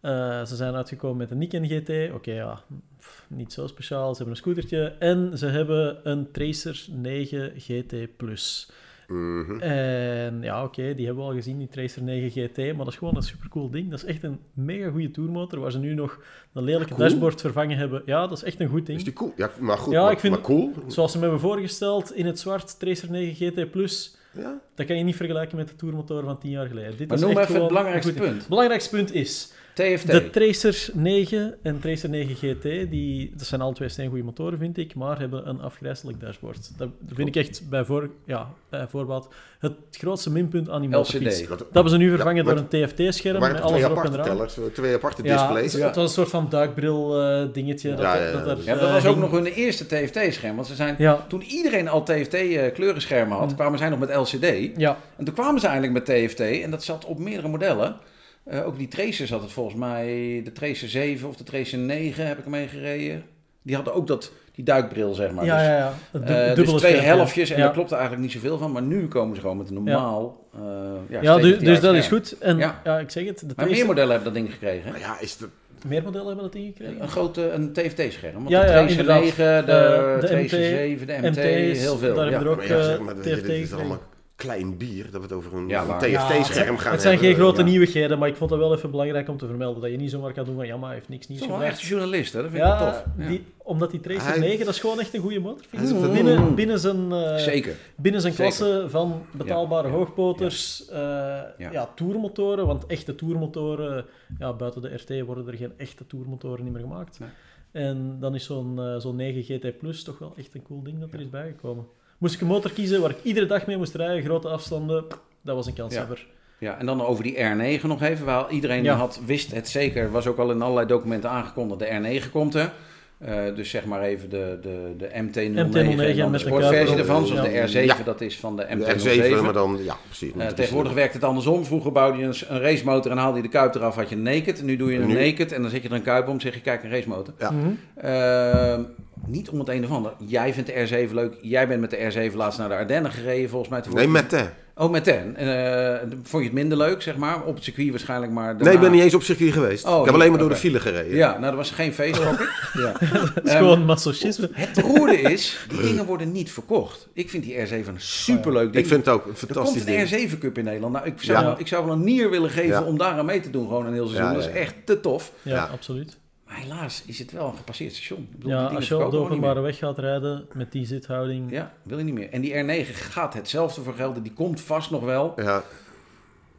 Eh, ze zijn uitgekomen met een Nikon GT. Oké, ja, pff, niet zo speciaal. Ze hebben een scootertje. En ze hebben een Tracer 9 GT Plus. Mhm. En ja, oké, die hebben we al gezien, die Tracer 9 GT. Maar dat is gewoon een supercool ding. Dat is echt een mega goede tourmotor, waar ze nu nog een lelijke Cool. dashboard vervangen hebben. Ja, dat is echt een goed ding. Is die cool? Ja, maar goed. Ja, maar, ik vind- maar cool. Zoals ze me hebben voorgesteld in het zwart Tracer 9 GT Plus, Ja? dat kan je niet vergelijken met de tourmotor van 10 jaar geleden. Dit Maar is noem echt even het belangrijkste punt. Het belangrijkste punt is TFT. de Tracer 9 en Tracer 9 GT, die, dat zijn alle twee steengoede motoren, vind ik, maar hebben een afgrijzelijk dashboard. Dat vind ik echt bij, voor, ja, bij voorbaat het grootste minpunt aan die motorfiets. LCD. Dat, Dat hebben ze nu vervangen Ja, door een TFT-scherm er met alles twee erop en aparte eraan. tellers, twee aparte Ja, displays. het, het was een soort van duikbril eh, dingetje. Dat, Ja, ja, ja. dat er, Ja, dat eh, was ook hing. nog hun eerste TFT-scherm. Want ze zijn, Ja, toen iedereen al TFT-kleurenschermen had, Mm. kwamen zij nog met LCD. ja, En toen kwamen ze eindelijk met TFT. En dat zat op meerdere modellen. Eh, ook die Tracer zat het volgens mij. De Tracer 7 of de Tracer 9 heb ik mee gereden. Die hadden ook dat, die duikbril, zeg maar. ja, dus, ja, ja. Het eh, du- dus twee ja. helftjes. En ja. daar klopte eigenlijk niet zoveel van. Maar nu komen ze gewoon met een normaal... eh, ja, Ja, dus, 17 dus dat is goed. En Ja. ja, ik zeg het, de Maar Tracer- meer modellen hebben dat ding gekregen. hè? Maar ja, is het... meer modellen hebben dat ingekregen. Een grote een TFT-scherm. Want Ja, de ja, Tracer inderdaad. 9, de, de Tracer MT, 7, de MT, MT's, heel veel. daar ja. hebben we er ook Maar ja, zeg maar, TFT dit is gekregen. allemaal klein bier, dat we het over een, Ja, een waar. Ja, TFT-scherm gaan Het zijn geen hebben. grote ja. nieuwigheden, maar ik vond het wel even belangrijk om te vermelden. Dat je niet zomaar kan doen van, ja, maar hij heeft niks nieuws is wel een gebracht. echte journalist, hè? dat vind ik wel tof. Ja. die, omdat die Tracer Hij- 9, dat is gewoon echt een goede motor. Op de- Binnen, binnen zijn, eh, Zeker. binnen zijn Zeker. klasse van betaalbare Ja, ja, hoogpoters, eh, ja. Ja. tourmotoren. Want echte tourmotoren, ja, buiten de RT worden er geen echte tourmotoren niet meer gemaakt. Nee. En dan is zo'n eh, zo'n 9 GT Plus toch wel echt een cool ding dat er is bijgekomen. Moest ik een motor kiezen waar ik iedere dag mee moest rijden, grote afstanden, dat was een kanshebber. Ja, en dan over die R9 nog even. Waar iedereen Ja. had, wist het zeker, was ook al in allerlei documenten aangekondigd, de R9 komt er. Eh, dus zeg maar even de, de, de MT-09 en dan MT-09 de met de sportversie ervan. Zoals Ja. de R7, Ja. dat is van de De MT-07. R7, maar dan, ja, precies. Eh, is- tegenwoordig werkt het andersom. Vroeger bouwde je een, een racemotor en haalde je de kuip eraf, had je een naked. Nu doe je een Nu- naked en dan zet je er een kuip om, zeg je kijk een racemotor. Ja. Mhm. Niet om het een of ander. Jij vindt de R7 leuk. Jij bent met de R7 laatst naar de Ardennen gereden volgens mij. Nee, met de. Oh, met ten. Eh, vond je het minder leuk, zeg maar? Op het circuit waarschijnlijk, maar Nee, ik ben niet eens op circuit geweest. Oh, ik heb alleen maar door de file gereden. Ja, nou, dat was geen feest, ik. [LAUGHS] Ja. Het is Ehm, gewoon masochisme. Het roerde is, die dingen worden niet verkocht. Ik vind die R7 een superleuk ding. Ik vind het ook een er fantastisch komt een ding. R7 Cup in Nederland. Nou, ik zou, Ja. wel, ik zou wel een nier willen geven Ja. om daar aan mee te doen, gewoon een heel seizoen. Ja, Dat ja, is echt te tof. Ja, Ja. absoluut. Maar helaas is het wel een gepasseerd station. Ik bedoel, die Ja, als je op de openbare weg gaat rijden met die zithouding. Ja, wil je niet meer. En die R9 gaat hetzelfde voor gelden. Die komt vast nog wel. Ja,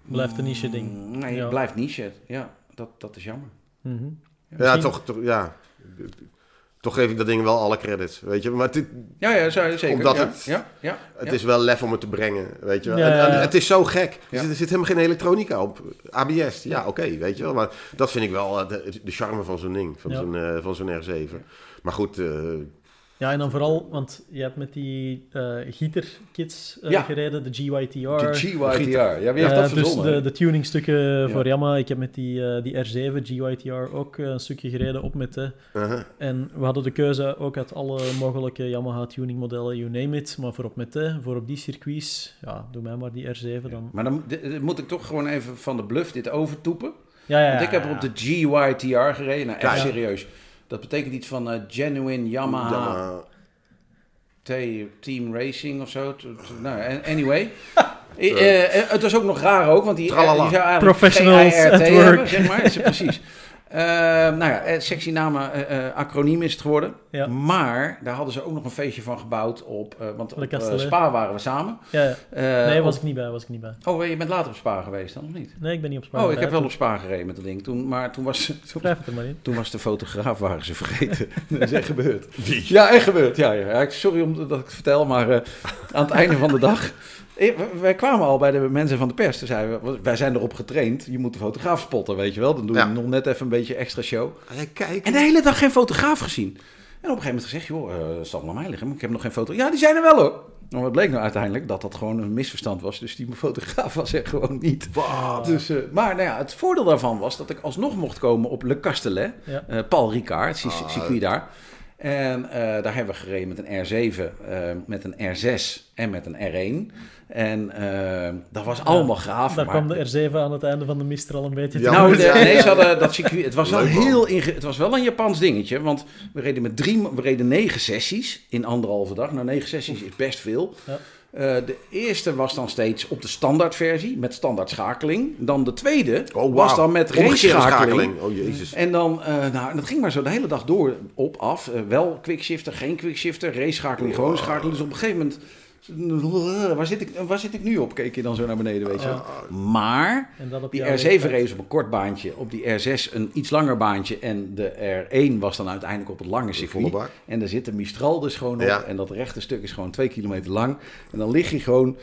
Blijft een niche ding. Mm, Nee, Ja. het blijft niche. Ja, dat, dat is jammer. Mhm. ja Misschien- toch, toch, ja. Toch geef ik dat ding wel alle credits, weet je. Maar het, Ja, ja, zou- zeker. Omdat ja, het- Ja, ja, het ja. is wel lef om het te brengen, weet je wel. Ja, En- ja, en ja. het is zo gek. Ja. Er, zit, er zit helemaal geen elektronica op. ABS, ja, oké, weet je wel. Maar dat vind ik wel eh, de, de charme van zo'n ding, van Ja. zo'n eh, van zo'n R7. Maar goed, eh, Ja, en dan vooral, want je hebt met die eh gieterkits eh, Ja. gereden, de GYTR. De GYTR. Ja, wie heeft Eh, dat dus verzonnen? de, de tuningstukken Ja. voor Yamaha. Ik heb met die, die R7 GYTR ook een stukje gereden op met de. uh-huh. En we hadden de keuze ook uit alle mogelijke Yamaha tuningmodellen, you name it. Maar voor op met de, voor op die circuits, ja, doe mij maar die R7 dan. Maar dan moet ik toch gewoon even van de bluff dit overtoepen. Ja, ja, Want ik heb er ja, op de GYTR gereden. Nou, echt Ja. serieus. Dat betekent iets van eh, Genuine Yamaha Team Racing of zo. Nou, an- anyway. [LAUGHS] Eh, eh, het was ook nog raar ook, want die, die Tralala. zou eigenlijk Professionals geen at IRT work. hebben, zeg maar. Is precies. [LAUGHS] Eh, nou ja, eh, sexy namen, eh, eh, acroniem is het geworden. Ja. Maar daar hadden ze ook nog een feestje van gebouwd op, eh, want De op. Spa waren we samen. Ja, ja. Eh, nee, was op- ik niet bij, was ik niet bij. Oh, je bent later op Spa geweest dan, of niet? Nee, ik ben niet op Spanje. Oh, ik heb wel op Spa gereden met dat ding. Toen, maar toen was, [LAUGHS] toen, Wrijf het maar in. toen was de fotograaf, waren ze vergeten. [LAUGHS] dat is echt gebeurd. Ja, echt gebeurd. Ja, ja. Sorry om dat ik het vertel, maar eh, aan het einde van de dag... Wij kwamen al bij de mensen van de pers. Toen zeiden we, wij zijn erop getraind. Je moet de fotograaf spotten, weet je wel. Dan doe je Ja. nog net even een beetje extra show. Kijk. En de hele dag geen fotograaf gezien. En op een gegeven moment gezegd, joh, eh het zal naar mij liggen, maar ik heb nog geen foto. Ja, die zijn er wel hoor. Maar wat bleek nou uiteindelijk? Dat dat gewoon een misverstand was. Dus die fotograaf was er gewoon niet. Dus, eh, maar nou ja, het voordeel daarvan was dat ik alsnog mocht komen op Le Castellet. Ja. Eh, Paul Ricard, het Ah. cir- circuit daar. En eh, daar hebben we gereden met een R7, eh, met een R6 en met een R1. En eh, dat was allemaal gaaf. Daar maar- kwam de R7 aan het einde van de Mistral een beetje Ja, te nou, Ja, nee, ze hadden dat circuit. Het was wel heel inge- Het was wel een Japans dingetje. Want we reden met drie, we reden negen sessies in anderhalve dag. Nou, negen sessies is best veel. Eh, de eerste was dan steeds op de standaardversie met standaard schakeling. Dan de tweede Oh, was dan met race-schakeling. Oh, jezus. En dan, eh, nou, dat ging maar zo de hele dag door op, af. Eh, wel quickshifter, geen quickshifter, race-schakeling, gewone schakeling. Dus op een gegeven moment, waar zit, ik, waar zit ik nu op? Keek je dan zo naar beneden, weet je. wel. Maar dat op die jouw R7 leeftijd. race op een kort baantje, op die R6 een iets langer baantje en de R1 was dan uiteindelijk op het lange circuit. En daar zit de Mistral dus gewoon op Ja. en dat rechte stuk is gewoon twee kilometer lang. En dan lig je gewoon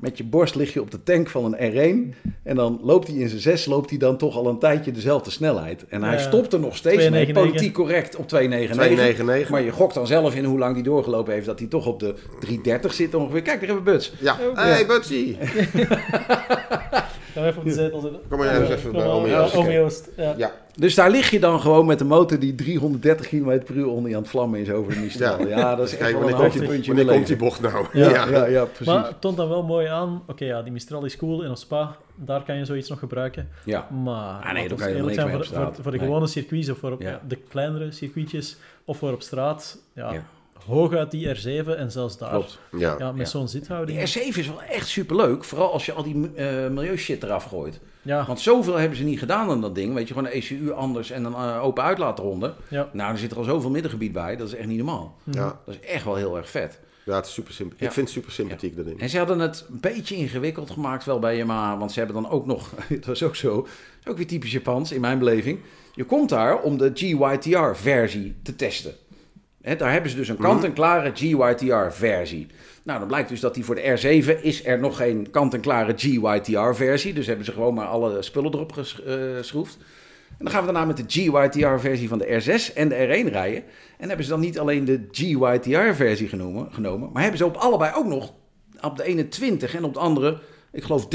met je borst lig je op de tank van een R1 en dan loopt hij in zijn 6 loopt hij dan toch al een tijdje dezelfde snelheid. En hij Ja. stopt er nog steeds mee, 299. politiek correct op 2,99. 299. Maar je gokt dan zelf in hoe lang die doorgelopen heeft, dat hij toch op de 3,30 zit ongeveer. Kijk, daar hebben we Buts. Ja. Hey, Butsie. [LAUGHS] [LAUGHS] Ga even op de zetel zitten. Kom maar eens even Kom bij ja, Joost. Ome Joost, ja. Ja. Dus daar lig je dan gewoon met de motor die 330 km per uur onder je aan het vlammen is over de Mistral. Ja, Ja. dat is echt wel een wanneer komt die, hoogtepuntje in wanneer mijn komt die bocht nou? Ja, ja, ja, precies. Maar het toont dan wel mooi aan. Oké, ja, die Mistral is cool en op Spa, daar kan je zoiets nog gebruiken. ja. Maar Ah, nee, ons kan je eerlijk zijn, voor, voor, voor de Nee. gewone circuits of voor op, Ja. de kleinere circuitjes of voor op straat, ja, Ja. Hooguit die R7 en zelfs daar. Klopt. Ja. Ja, met Ja. zo'n zithouding. Die R7 is wel echt superleuk. Vooral als je al die eh milieushit eraf gooit. Ja, Want zoveel hebben ze niet gedaan aan dat ding. Weet je, gewoon een ECU anders en een eh, open uitlaatronde. ja. Nou, er zit er al zoveel middengebied bij. Dat is echt niet normaal. Ja. Dat is echt wel heel erg vet. ja, het is super sympathiek. Ja. Ik vind het super sympathiek, dat ding. En ze hadden het een beetje ingewikkeld gemaakt wel bij Yamaha. Want ze hebben dan ook nog, [LAUGHS] dat was ook zo, dat is ook weer typisch Japans in mijn beleving. Je komt daar om de GYTR-versie te testen. Daar hebben ze dus een kant-en-klare GYTR-versie. Nou, dan blijkt dus dat die voor de R7 is er nog geen kant-en-klare GYTR-versie. Dus hebben ze gewoon maar alle spullen erop geschroefd. En dan gaan we daarna met de GYTR-versie van de R6 en de R1 rijden. En hebben ze dan niet alleen de GYTR-versie genomen, genomen, maar hebben ze op allebei ook nog op de ene 20 en op de andere, ik geloof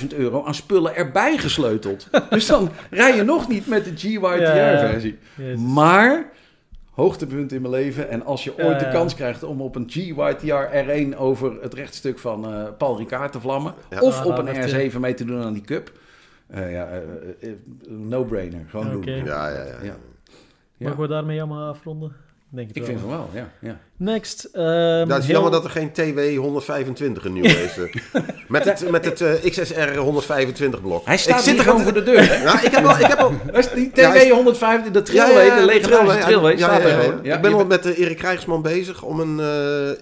30.000 euro aan spullen erbij gesleuteld. [LAUGHS] dus dan rij je nog niet met de GYTR-versie. Maar, hoogtepunt in mijn leven. En als je ooit de kans krijgt om op een GYTR R1 over het rechtstuk van eh, Paul Ricard te vlammen. Ja. Of Ah, op een dat, eh, R7 mee te doen aan die cup. eh, ja, eh, no-brainer. Gewoon doen. Ja, ja, ja. Ja. Ja. Mogen we daarmee Yamaha afronden? Denk Ik wel. vind van wel, ja. ja. Next. ehm, Dat is heel- jammer dat er geen TW 125 een nieuw is. eh. [LAUGHS] met het, met het eh, XSR 125 blok. Hij staat ik zit er gewoon voor de deur. Hè? Nou, ik heb al, ik heb al, die Ja, TW is- 105, de Ja, trilway, ja, ja, de legendarische ja, trilway, ja, staat ja, er ja, ja. gewoon. Ja, ik ben al met de Erik Krijgsman bezig om een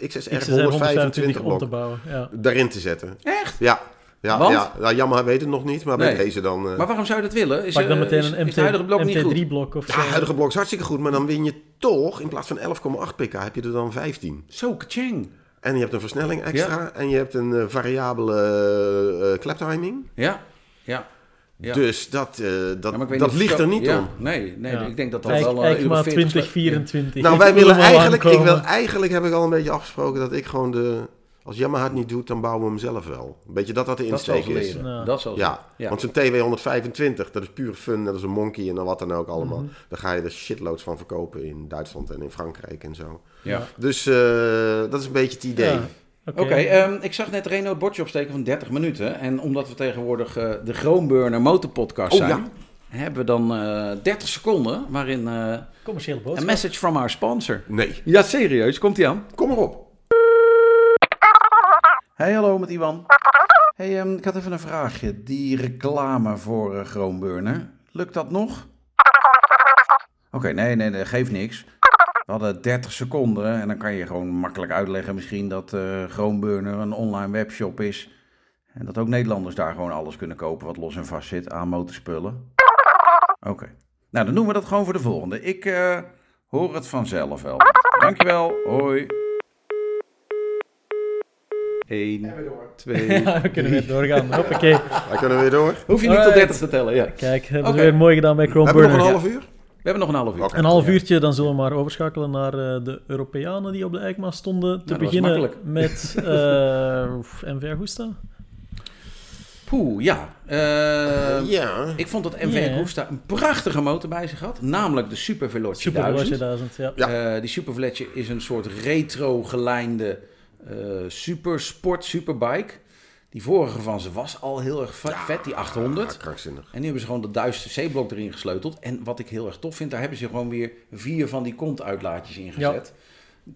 eh, XSR XSR 125 om te blok bouwen. Ja. daarin te zetten. Echt? Ja, ja, Want? ja. Nou, Yamaha weet het nog niet, maar bij Nee. deze dan... eh, Maar waarom zou je dat willen? Is, Pak dan eh, meteen is- een is het huidige blok niet goed? MT3-blok of ja, zo. het huidige blok is hartstikke goed, maar dan win je toch, in plaats van 11,8 pk, heb je er dan 15. Zo, kaching. En je hebt een versnelling extra en je hebt een eh, variabele eh, eh, klaptiming. Ja, ja. Ja. Dus dat, eh, dat, Ja, maar ik weet dat niet ligt er niet ja, om. Nee, nee Ja. ik denk dat dat Eik- wel... eh, 40 2024. Nou, Ik wij willen eigenlijk, ik wil, eigenlijk heb ik al een beetje afgesproken dat ik gewoon de, als Yamaha het niet doet, dan bouwen we hem zelf wel. Een beetje dat dat de insteek is. leren. Ja. Dat zal Ja, Ja. want zo'n TW125, dat is puur fun, dat is een monkey en dan wat dan ook allemaal. Mhm. Daar ga je er shitloads van verkopen in Duitsland en in Frankrijk en zo. Ja. Dus eh, dat is een beetje het idee. Ja. Oké, ehm, ik zag net Renault het bordje opsteken van 30 minuten. En omdat we tegenwoordig eh, de Groenburner Motorpodcast Oh, zijn, ja. hebben we dan eh 30 seconden waarin eh, Commerciële een message from our sponsor. Nee, Ja, serieus, komt ie aan. kom maar op. Hey, hallo met Iwan. Hey, ehm, ik had even een vraagje. Die reclame voor eh Groenburner, lukt dat nog? Oké, nee, nee, nee, geeft niks. We hadden 30 seconden en dan kan je gewoon makkelijk uitleggen misschien dat eh Groenburner een online webshop is. En dat ook Nederlanders daar gewoon alles kunnen kopen wat los en vast zit aan motorspullen. Oké, nou dan doen we dat gewoon voor de volgende. Ik eh, hoor het vanzelf wel. Dankjewel, hoi. 1, 2, [LAUGHS] Ja, we kunnen weer doorgaan. Hoppakee. [LAUGHS] Wij kunnen weer door. Hoef je niet tot Alright. 30 te tellen, ja. Kijk, hebben Oké. we weer mooi gedaan bij We hebben nog een half uur. We hebben nog een half uur. Oké. Een half uurtje, dan zullen we maar overschakelen naar eh, de Europeanen die op de EICMA stonden. Te dat was beginnen makkelijk. met [LAUGHS] eh MV Agusta. Poeh, ja. Eh, Ja. Ik vond dat MV Ja. Agusta een prachtige motor bij zich had. Namelijk de Super Veloce Super 1000. Veloce 1000, ja. Ja. Eh, die Super Veloce is een soort retro gelijnde eh supersport superbike. Die vorige van ze was al heel erg vet, vet, die 800. Ja, krankzinnig. En nu hebben ze gewoon dat duizend C-blok erin gesleuteld. En wat ik heel erg tof vind, daar hebben ze gewoon weer vier van die kontuitlaatjes in gezet.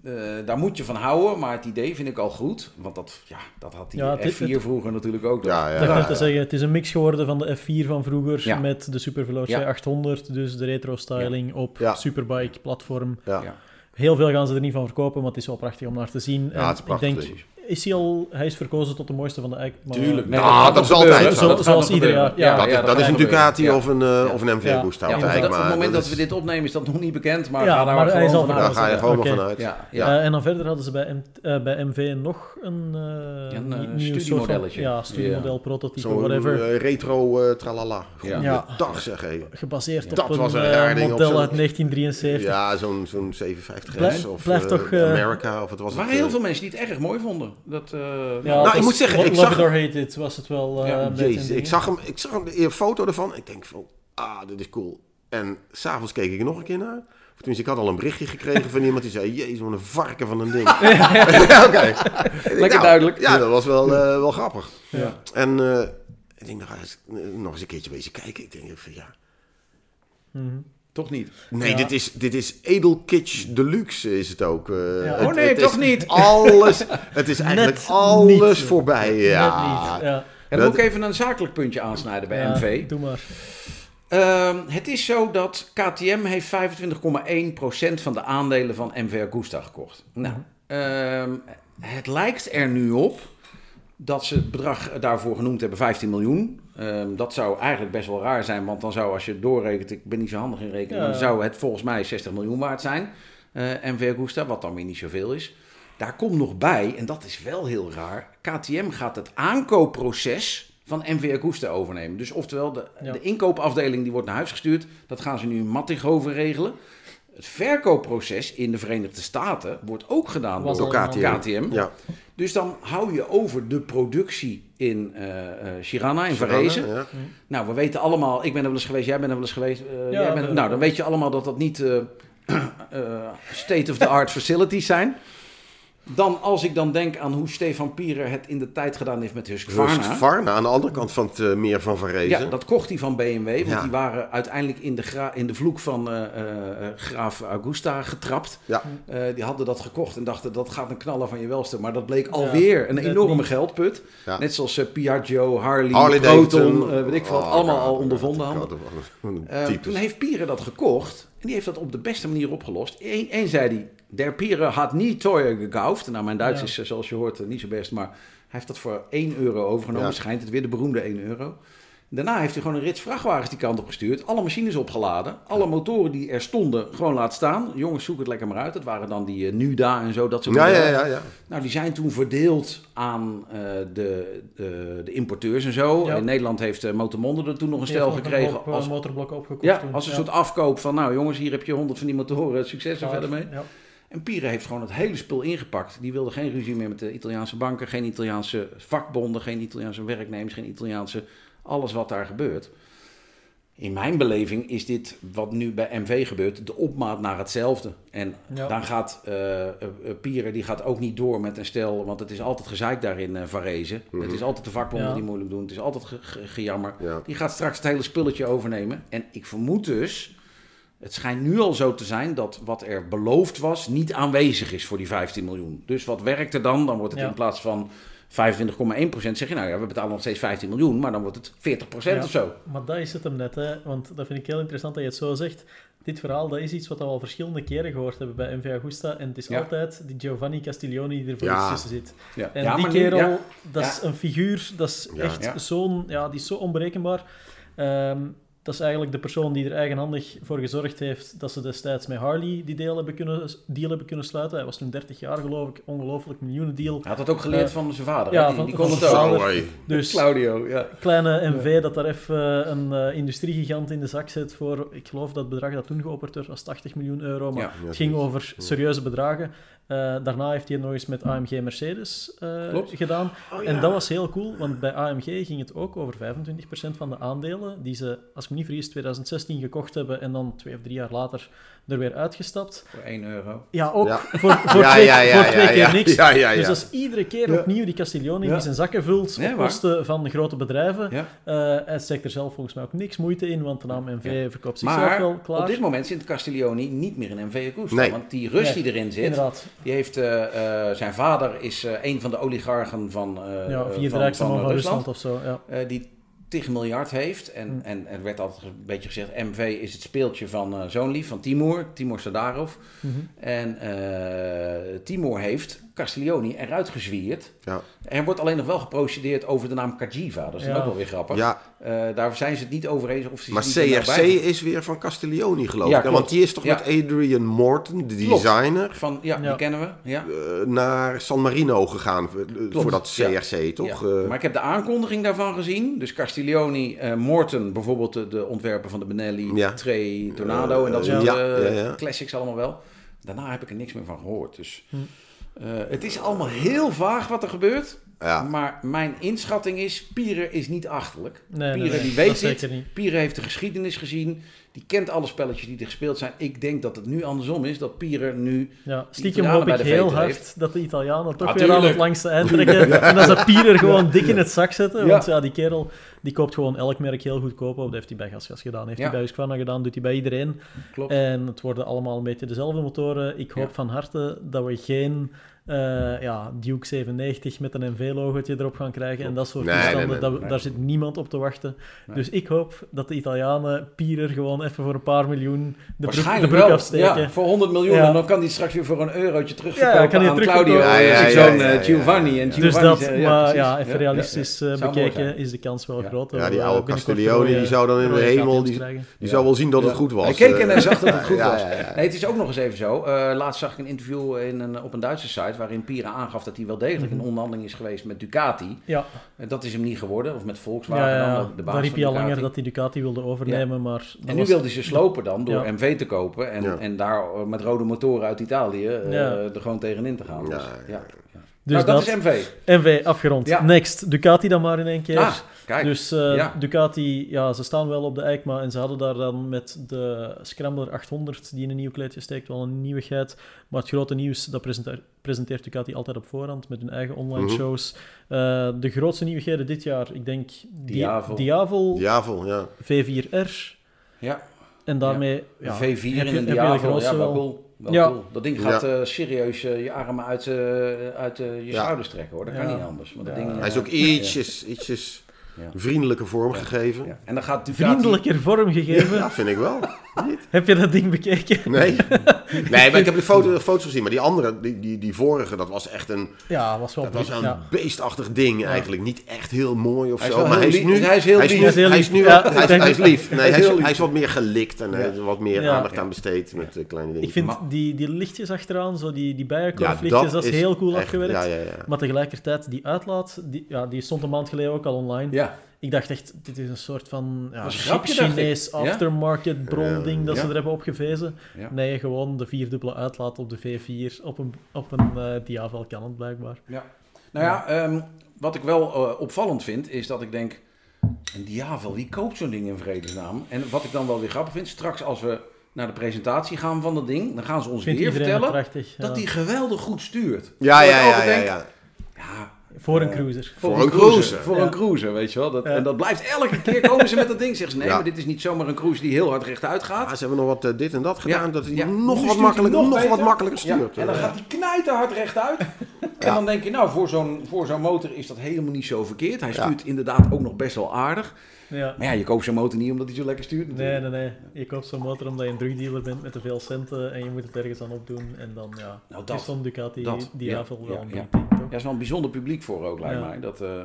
Eh, daar moet je van houden, maar het idee vind ik al goed. Want dat, ja, dat had die Ja, het- F4 vroeger natuurlijk ook. Ja, ja. Ja, ja. zeggen, het is een mix geworden van de F4 van vroeger Ja. met de Super Veloce Ja. 800, dus de retro styling op Ja. Superbike platform. Ja. Heel veel gaan ze er niet van verkopen, maar het is wel prachtig om naar te zien. Ja, En het is prachtig ik denk. Is hij al, hij is verkozen tot de mooiste van de Eik. maar- Tuurlijk. Nee, Ah, dat is altijd zo. Dat zoals ieder jaar. Ja, dat, is, dat dat is gaat een. Ducati Ja. of een, eh, Ja. of een MV Ja. Agusta. Ja, op maar op het moment dat, is- we dit opnemen is dat nog niet bekend, maar Ja, daar maar gewoon hij is al vanuit. Daar ga je gewoon vanuit. Ja. Eh, en dan verder hadden ze bij, eh, MV nog een, eh eh, studiemodelletje. Ja, studiemodel, prototype, Zo'n whatever. eh, retro eh, tralala. Ja. Dag zeg hé. gebaseerd Dat op was een, eh, raar ding model uit 1973. Ja, zo'n zo'n 750S Blijf- of blijft eh, toch, eh, America of het was Er heel eh, veel mensen die het erg mooi vonden. Dat, eh, Ja, Nou, het ik was moet zeggen, ik zag- it was het wel. eh, Ja, Jezus, ding. ik zag hem, ik zag hem een foto ervan. Ik denk van, ah, dit is cool. En s'avonds keek ik er nog een keer naar. Of tenminste, ik had al een berichtje gekregen van iemand die zei, jezus, wat een varken van een ding. [LAUGHS] ja, oké. Lekker duidelijk. Ja, dat was wel, eh, wel grappig. Ja. En eh, ik denk, nog eens, nog eens een keertje wezen kijken. Ik denk van, ja. Mhm. Toch niet. Nee, Ja. dit, is, dit is edelkitsch deluxe is het ook. eh. Ja. Het- Oh nee, het toch niet? [LAUGHS] Alles, het is eigenlijk Net alles niet. voorbij. Ja. Net niet. Ja. En dan moet ik even een zakelijk puntje aansnijden bij Ja, MV. Doe maar. Ehm, het is zo dat KTM heeft 25,1% van de aandelen van MV Agusta gekocht. Nou, ehm, het lijkt er nu op dat ze het bedrag daarvoor genoemd hebben 15 miljoen. Ehm, dat zou eigenlijk best wel raar zijn, want dan zou als je het doorrekent, ik ben niet zo handig in rekenen, Ja. dan zou het volgens mij 60 miljoen waard zijn. eh MV Agusta, wat dan weer niet zoveel is. Daar komt nog bij, en dat is wel heel raar, KTM gaat het aankoopproces van MV Agusta overnemen. Dus oftewel, de, Ja. de inkoopafdeling die wordt naar huis gestuurd, dat gaan ze nu in Mattighoven regelen. Het verkoopproces in de Verenigde Staten wordt ook gedaan Was door KTM. KTM. Ja, Dus dan hou je over de productie in eh eh Chirana, in Varese. ja. Nou, we weten allemaal, ik ben er wel eens geweest, jij bent er wel eens geweest. eh, Ja, jij bent, nou, dan weet je allemaal dat dat niet eh, [CLEARS THROAT] eh, state-of-the-art facilities zijn. Dan, als ik dan denk aan hoe Stefan Pierer het in de tijd gedaan heeft met Husqvarna. Husqvarna, aan de andere kant van het eh, meer van Varese. Ja, dat kocht hij van BMW, want Ja. die waren uiteindelijk in de, gra- in de vloek van eh, eh, graaf Augusta getrapt. Ja. Eh, die hadden dat gekocht en dachten dat gaat een knaller van je welste. Maar dat bleek alweer een enorme niet. geldput. Ja. Net zoals eh, Piaggio, Harley, Harley Proton, weet ik veel, wat, Oh, allemaal al ondervonden hadden. dat was een types. toen heeft Pieren dat gekocht en die heeft dat op de beste manier opgelost. Eén zei hij, der Pieren had niet teuer gekauft. Nou, mijn Duits Ja. is eh, zoals je hoort eh, niet zo best, maar hij heeft dat voor 1 euro overgenomen. Ja. Schijnt het weer de beroemde 1 euro. Daarna heeft hij gewoon een rits vrachtwagens die kant op gestuurd. Alle machines opgeladen. Alle motoren die er stonden gewoon laat staan. Jongens, zoek het lekker maar uit. Dat waren dan die eh, Nuda en zo, dat soort Ja, ja, ja, ja. Nou, die zijn toen verdeeld aan eh, de, de, de importeurs en zo. Ja. In Nederland heeft uh, Motormonde er toen nog een stel gekregen. Als, motorblok opgekocht. ja, toen. als een Ja. soort afkoop van, nou jongens, hier heb je honderd van die motoren, succes er verder mee. Ja. En Pire heeft gewoon het hele spul ingepakt. Die wilde geen ruzie meer met de Italiaanse banken, geen Italiaanse vakbonden, geen Italiaanse werknemers, geen Italiaanse, alles wat daar gebeurt. In mijn beleving is dit wat nu bij MV gebeurt, de opmaat naar hetzelfde. En Ja. dan gaat eh eh, Pire die gaat ook niet door met een stel, want het is altijd gezeik daar in eh Varese. Het is altijd de vakbonden Ja. die moeilijk doen, het is altijd ge- ge- gejammer. Ja. Die gaat straks het hele spulletje overnemen. En ik vermoed dus, het schijnt nu al zo te zijn dat wat er beloofd was niet aanwezig is voor die 15 miljoen. Dus wat werkt er dan? Dan wordt het Ja. in plaats van 25,1% zeg je nou ja, we betalen nog steeds 15 miljoen, maar dan wordt het 40% Ja. of zo. Maar dat is het hem net, hè. want dat vind ik heel interessant dat je het zo zegt. Dit verhaal dat is iets wat we al verschillende keren gehoord hebben bij MV Agusta. En het is Ja. altijd die Giovanni Castiglioni die er voor Ja. tussen zit. Ja, En Ja, die kerel, dat is een figuur, dat is echt zo'n... Ja, die is zo onberekenbaar. Ehm, dat is eigenlijk de persoon die er eigenhandig voor gezorgd heeft dat ze destijds met Harley die deal hebben kunnen, deal hebben kunnen sluiten. Hij was toen 30 jaar, geloof ik. Ongelooflijk miljoenen deal. Hij had dat ook geleerd Eh, van zijn vader. ja, die, van- die kon van het zijn ook. vader. Dus Claudio, ja. kleine MV dat daar even eh, een eh, industriegigant in de zak zet voor, ik geloof dat het bedrag dat toen geopperd werd was 80 miljoen euro, maar Ja. Het ging over serieuze bedragen. Eh, daarna heeft hij het nog eens met AMG Mercedes eh, gedaan. Oh, En dat was heel cool, want bij AMG ging het ook over 25% van de aandelen die ze, als ik me niet vergis, 2016 gekocht hebben en dan twee of drie jaar later er weer uitgestapt. Voor 1 euro. Ja, ook Ja. voor, voor Ja, twee, ja, ja, voor ja, twee keer ja. niks. Ja, ja, ja. Dus dat is iedere keer Ja. opnieuw die Castiglioni Ja. die zijn zakken vult Nee, op waar. kosten van grote bedrijven. Ja. Eh, hij steekt er zelf volgens mij ook niks moeite in, want de naam MV verkoopt zichzelf Maar wel klaar. op dit moment zit Castiglioni niet meer in MV Agusta. Nee. Want die rust Nee, die erin zit, Inderdaad. die heeft, eh, eh, zijn vader is eh, een van de oligarchen van, eh Ja, vierde van, rijkste man van van Rusland. Of zo. Ja. eh, die tig miljard heeft. En, Hm. en er werd altijd een beetje gezegd, MV is het speeltje van eh zo'n lief, van Timur, Timur Sadarov. Mhm. En eh Timur heeft Castiglioni eruit gezwierd. Ja. Er wordt alleen nog wel geprocedeerd over de naam Kajiva. Dat is dan ook wel weer grappig. Ja, Eh, daar zijn ze het niet over eens. Of ze maar niet nou CRC bij- is weer van Castiglioni, geloof Ja, ik. Want die is toch Ja. met Adrian Morton, de Klopt. designer, Van, ja, Ja. die kennen we. Ja. eh, naar San Marino gegaan eh, voor dat ja. CRC, toch? Ja. Maar ik heb de aankondiging daarvan gezien. Dus Castiglioni, eh, Morton, bijvoorbeeld de, de ontwerper van de Benelli, Ja. Tornado en dat soort ja, ja, ja. classics allemaal wel. Daarna heb ik er niks meer van gehoord. Dus Hm. Eh, het is allemaal heel vaag wat er gebeurt. ja. Maar mijn inschatting is, Pierre is niet achterlijk. Nee, nee, Pierre nee, die dat weet dit. niet. Pierre heeft de geschiedenis gezien. Die kent alle spelletjes die er gespeeld zijn. Ik denk dat het nu andersom is. Dat Pierre nu... Ja, stiekem hoop ik heel hard heeft. dat de Italianen toch Ah, weer aan het langste eind [LAUGHS] trekken. En dat ze Pier er gewoon dik in het zak zetten. Ja. Want ja, die kerel die koopt gewoon elk merk heel goedkoop op. Dat heeft hij bij Gasgas gedaan, heeft Ja. hij bij Husqvarna gedaan, doet hij bij iedereen. Klopt. En het worden allemaal een beetje dezelfde motoren. Ik hoop Ja. van harte dat we geen eh, ja, Duke 97 met een MV-logotje erop gaan krijgen en dat soort Nee, toestanden. nee, nee, dat, nee. Daar zit niemand op te wachten. Nee. Dus ik hoop dat de Italianen Pierer gewoon gewoon even voor een paar miljoen de broek, de Waarschijnlijk broek wel. afsteken. Ja, voor 100 miljoen. Ja. En dan kan hij straks weer voor een eurotje Ja, terugverkopen kan hij aan terugverkopen. Claudio Ja, ja, ja, ja, ja. Giovanni. En Dus Giovanni dat, zei- maar ja, even Ja, realistisch ja, ja. eh, bekeken is de kans wel Ja. groot. Ja, die we, oude eh, Castiglione, die zou dan in de hemel, die-. Die zou wel zien dat het goed was. Hij keek eh. en hij zag dat het [LAUGHS] goed Ja, was. ja, ja. Nee, het is ook nog eens even zo. Eh, laatst zag ik een interview in een, op een Duitse site waarin Pira aangaf dat hij wel degelijk Mhm. in onderhandeling is geweest met Ducati. Ja, En dat is hem niet geworden, of met Volkswagen ja, dan, de, baas daar riep hij al langer dat hij Ducati wilde overnemen, maar... En nu was- wil hij ze slopen dan door Ja. MV te kopen en, Ja. en daar eh, met rode motoren uit Italië eh, Ja. er gewoon tegenin te gaan. Ja, Dus, nou, dat, dat, is MV. MV afgerond. Ja. Next, Ducati dan maar in één keer. Ah, kijk. Dus eh, Ja. Ducati, ja, ze staan wel op de EICMA en ze hadden daar dan met de Scrambler 800 die in een nieuw kleedje steekt wel een nieuwigheid. Maar het grote nieuws, dat presenteert, presenteert Ducati altijd op voorhand met hun eigen online Mhm. shows. Eh, de grootste nieuwigheden dit jaar, ik denk Di- Diavel. Diavel Javel, ja. V4R. ja. En daarmee... Ja, V4 heb je- in heb een je de Diavel, grootste ja, wel wel. Ja. cool. Dat ding gaat Ja. eh, serieus eh, je armen uit, eh, uit je Ja. schouders trekken hoor. Dat kan niet anders. Want dat ding, Hij is ook ietsjes, ietsjes Ja. vriendelijker vormgegeven. Ja. En dan gaat Ducati... Vriendelijker vormgegeven. Ja, vind ik wel. Heb je dat ding bekeken? Nee. [LAUGHS] Nee, maar ik heb de foto, foto's gezien. Maar die andere, die, die, die vorige, dat was echt een, Ja, was wel dat was een ja. beestachtig ding eigenlijk. Niet echt heel mooi of Hij zo. Maar hij is lief. nu... Hij is heel hij is lief. nu, Hij is nu hij is- denk hij is dat- lief. Nee, hij is hij is, wat meer gelikt en hij Ja. wat meer Ja. aandacht aan besteed met eh, kleine dingen. Ik vind Maar- die, die lichtjes achteraan, zo die, die Ja, bijenkorflichtjes, dat, is heel cool echt- afgewerkt. Ja, ja, ja. Maar tegelijkertijd, die uitlaat, die, ja, die stond een maand geleden ook al online. Ja. Ik dacht echt, dit is een soort van ja, Dat. Chinees Ja. aftermarket bronding dat Ja. ze er hebben opgevezen. Ja. Nee, gewoon de vierdubbele uitlaat op de V4 op een, op een eh Diavel kan het blijkbaar. Ja. Nou ja, ehm, wat ik wel eh, opvallend vind, is dat ik denk... Een Diavel, wie koopt zo'n ding in vredesnaam? En wat ik dan wel weer grappig vind, straks als we naar de presentatie gaan van dat ding... dan gaan ze ons Vindt weer vertellen prachtig. dat die geweldig goed stuurt. Ja, ja, ja, ja, ja. Voor een Eh, cruiser. Voor, Voor een een cruiser. cruiser. Voor Ja. een cruiser, weet je wel. Dat, Ja. En dat blijft elke keer komen ze met dat ding. Zeggen ze, nee, Ja. maar dit is niet zomaar een cruiser die heel hard rechtuit gaat. Ze hebben nog wat eh, dit en dat gedaan, Ja, dat hij nog, wat nog nog, wat makkelijker Ja, stuurt. en dan Ja. gaat hij knijten hard rechtuit. [LAUGHS] En dan denk je, nou, voor zo'n, voor zo'n motor is dat helemaal niet zo verkeerd. Hij Ja. stuurt inderdaad ook nog best wel aardig. Ja. Maar ja, je koopt zo'n motor niet omdat hij zo lekker stuurt. Nee, natuurlijk. nee, nee. Je koopt zo'n motor omdat je een drugdealer bent met te veel centen en je moet het ergens aan opdoen. En dan, ja, Nou, dat. is zo'n Ducati Dat, Diavel ja, wel ja, een ja. Ja, is wel een bijzonder publiek voor ook, lijkt Ja. mij. Dat, eh,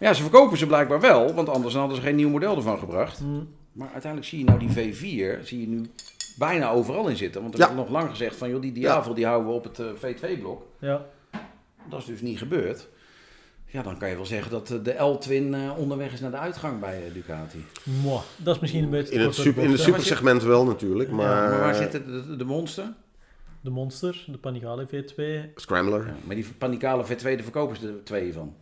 Ja, ze verkopen ze blijkbaar wel, want anders hadden ze geen nieuw model ervan gebracht. Hm. Maar uiteindelijk zie je nou die V4, zie je nu bijna overal in zitten. Want er Ja. wordt nog lang gezegd van, joh, die Diavel die houden we op het eh, V2-blok. Ja. Dat is dus niet gebeurd. Ja, dan kan je wel zeggen dat eh, de L-Twin eh, onderweg is naar de uitgang bij Ducati. Mwah, dat is misschien een beetje In het, super, in het supersegment wel natuurlijk, maar, maar waar zitten de, de, de monster? De Monster, de Panigale V2. Scrambler. Ja, maar die Panicale V2, daar verkopen ze er twee van.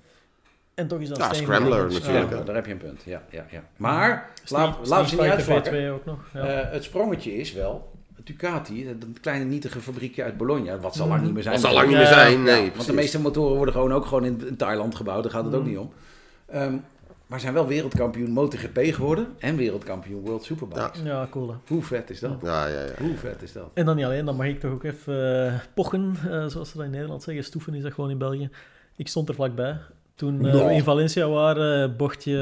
En toch is dat Ja. Scrambler natuurlijk, Ja, daar heb je een punt. Ja, ja, ja. Maar, Street- laat, laten ze niet. V2 ook nog. Ja. Eh, het sprongetje is wel, Ducati, dat kleine nietige fabriekje uit Bologna, wat zal Mhm. lang niet meer zijn. Dat zal lang niet meer zijn, Ja, nee, want de meeste motoren worden gewoon ook gewoon in, in Thailand gebouwd, daar gaat het ook Mhm. niet om. Ehm, maar zijn wel wereldkampioen MotoGP geworden en wereldkampioen World Superbikes. ja, cool hè. Hoe vet is dat? Ja, ja, ja. Hoe vet is dat? En dan niet alleen, dan mag ik toch ook even eh, pochen, eh, zoals ze dat in Nederland zeggen. Stoeven is dat gewoon in België. Ik stond er vlakbij. Toen eh, Nou. we in Valencia waren, bochtje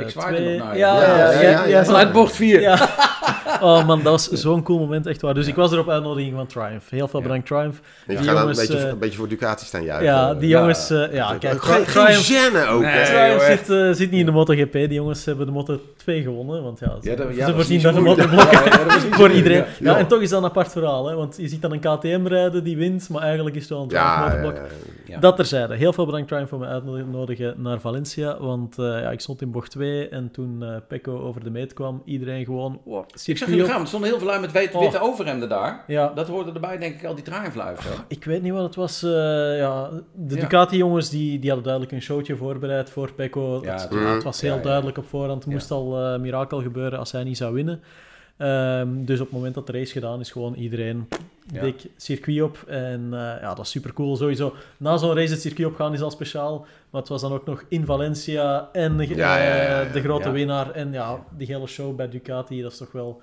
Ik zwaaide twee- nog naar je. Ja, Ja, ja, ja, ja. Vanuit bocht 4. Ja. [LAUGHS] Oh man, dat was zo'n cool moment, echt waar. Dus ik was er op uitnodiging van Triumph. Heel veel Ja. bedankt Triumph. Die ga dan een jongens, beetje, eh, een beetje voor Ducati staan juichen. Ja, die ja. jongens... eh, ja, kijk, geen, Tri- Triumph, ook. Nee. Triumph joh, zit, eh, zit niet in de MotoGP. Die jongens hebben de Moto 2 gewonnen. Want ja, ze, dat, voorzien de dat niet zo voor iedereen. ja. Ja, en toch is dat een apart verhaal. Hè? Want je ziet dan een KTM rijden die wint, maar eigenlijk is het wel een Triumph Ja, ja, motorblok. Ja. Dat terzijde. Heel veel bedankt Triumph voor me uitnodigen naar Valencia. Want eh, ja, ik stond in bocht 2 en toen eh Pecco over de meet kwam, iedereen gewoon... Wow, Ik zag op. gaan, er stonden heel veel lui met witte, Oh. witte overhemden daar. Ja, Dat hoorde erbij, denk ik, al die triumphluiven. hè? ik weet niet wat het was. eh, ja, de. Ducati-jongens die, die hadden duidelijk een showtje voorbereid voor Pecco. Ja, het, het was heel duidelijk op voorhand. Er moest al mirakel gebeuren als hij niet zou winnen. Ehm, dus op het moment dat de race gedaan is, gewoon iedereen Ja. dik circuit op. En eh, ja, dat is super cool. Sowieso, na zo'n race het circuit opgaan is al speciaal. Maar het was dan ook nog in Valencia en de, Ja, ja, eh, de grote winnaar. En ja, die hele show bij Ducati, dat is toch wel...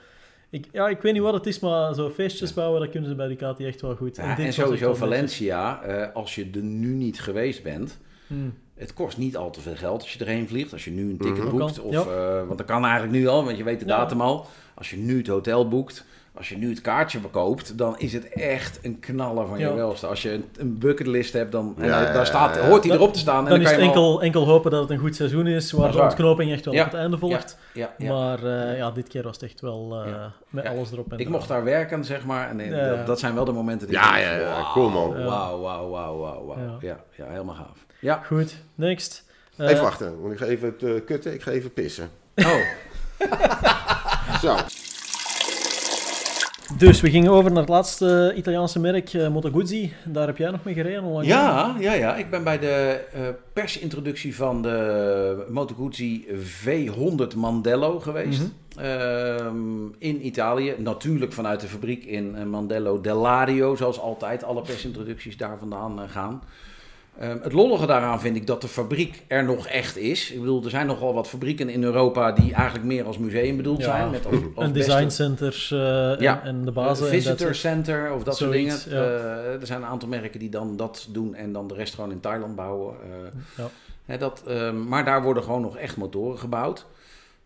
Ik, ja, ik weet niet wat het is, maar zo feestjes bouwen, dat kunnen ze bij Ducati echt wel goed. En echt sowieso. Valencia, eh, als je er nu niet geweest bent, Hmm. Het kost niet al te veel geld als je erheen vliegt. Als je nu een ticket Mhm. boekt. Ook Of, want dat kan eigenlijk nu al, want je weet de datum al. Als je nu het hotel boekt. Als je nu het kaartje bekoopt, dan is het echt een knaller van je Ja. welste. Als je een, een bucketlist hebt, dan en Ja, daar, staat, ja, ja. hoort hij Dan- erop te staan. En Dan is kan het je hem al- enkel, enkel hopen dat het een goed seizoen is, waar is de ontknoping echt wel Ja. op het einde volgt. Ja, ja. Maar eh, ja, dit keer was het echt wel eh, Ja. met Ja. alles erop en Ik mocht daar werken, zeg maar. En eh, Ja. dat, dat zijn wel de momenten die Ja, ja, ja, wauw, cool, man. Ja. Wauw, wauw, wauw, wauw, wauw. Ja. Ja. Helemaal gaaf. Ja. Goed, next. Even wachten, want ik ga even het kutten, ik ga even pissen. Oh, [LAUGHS] [LAUGHS] Zo. Dus we gingen over naar het laatste Italiaanse merk, eh, Moto Guzzi. Daar heb jij nog mee gereden onlangs. ja, ja, ja. Ik ben bij de eh, persintroductie van de Moto Guzzi V100 Mandello geweest. Mhm. Ehm, in Italië. Natuurlijk vanuit de fabriek in eh, Mandello dell'Ario. Zoals altijd alle persintroducties daar vandaan gaan. Ehm, het lollige daaraan vind ik dat de fabriek er nog echt is. Ik bedoel, er zijn nogal wat fabrieken in Europa die eigenlijk meer als museum bedoeld Ja. zijn. Met als, als En beste- designcenters eh, Ja. en, en de Een bazen. en visitor center of dat soort dingen. ja. Eh, er zijn een aantal merken die dan dat doen en dan de rest gewoon in Thailand bouwen. Eh, Ja. hè, dat, eh, maar daar worden gewoon nog echt motoren gebouwd.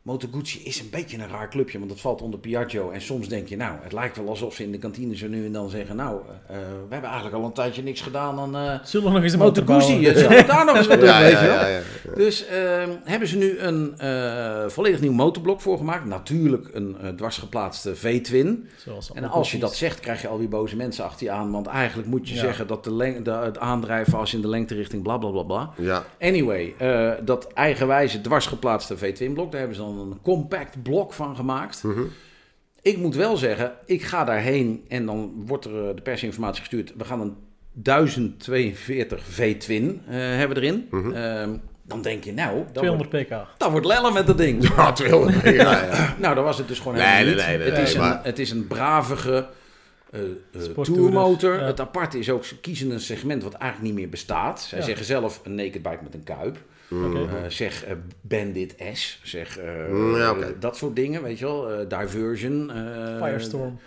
Moto Guzzi is een beetje een raar clubje, want dat valt onder Piaggio. En soms denk je, nou, het lijkt wel alsof ze in de kantine zo nu en dan zeggen... Nou, eh, we hebben eigenlijk al een tijdje niks gedaan aan eh Zullen we nog eens een Moto Guzzi. Zullen we daar nog eens wat [LAUGHS] doen, Ja, weet ja, je wel? ja, ja. Dus ehm, hebben ze nu een eh, volledig nieuw motorblok voor gemaakt. Natuurlijk een eh, dwarsgeplaatste V-twin. Zoals En als je dat zegt, krijg je alweer boze mensen achter je aan. Want eigenlijk moet je Ja. zeggen dat de de, het aandrijven als in de lengterichting bla bla bla bla. Ja, Anyway, eh, dat eigenwijze dwarsgeplaatste V-twin blok, daar hebben ze dan een compact blok van gemaakt. Mhm. Ik moet wel zeggen, ik ga daarheen en dan wordt er eh, de persinformatie gestuurd. We gaan een 1042 V-twin eh, hebben erin. Mhm. Ehm, dan denk je, nou, dat 200 wordt, pk. dat wordt lellen met dat ding. [LAUGHS] ja 200. Ja, ja. [LAUGHS] Nou, dat was het dus gewoon Nee, helemaal nee, niet. nee, nee, het, nee, is maar- een, het is een bravige eh eh, tourmotor. ja. Het aparte is ook, ze kiezen een segment wat eigenlijk niet meer bestaat. Zij Ja. zeggen zelf een naked bike met een kuip. Oké. Eh, zeg eh, Bandit S. Zeg eh, Mm, ja, dat soort dingen, weet je wel. Eh, Diversion. eh, Firestorm.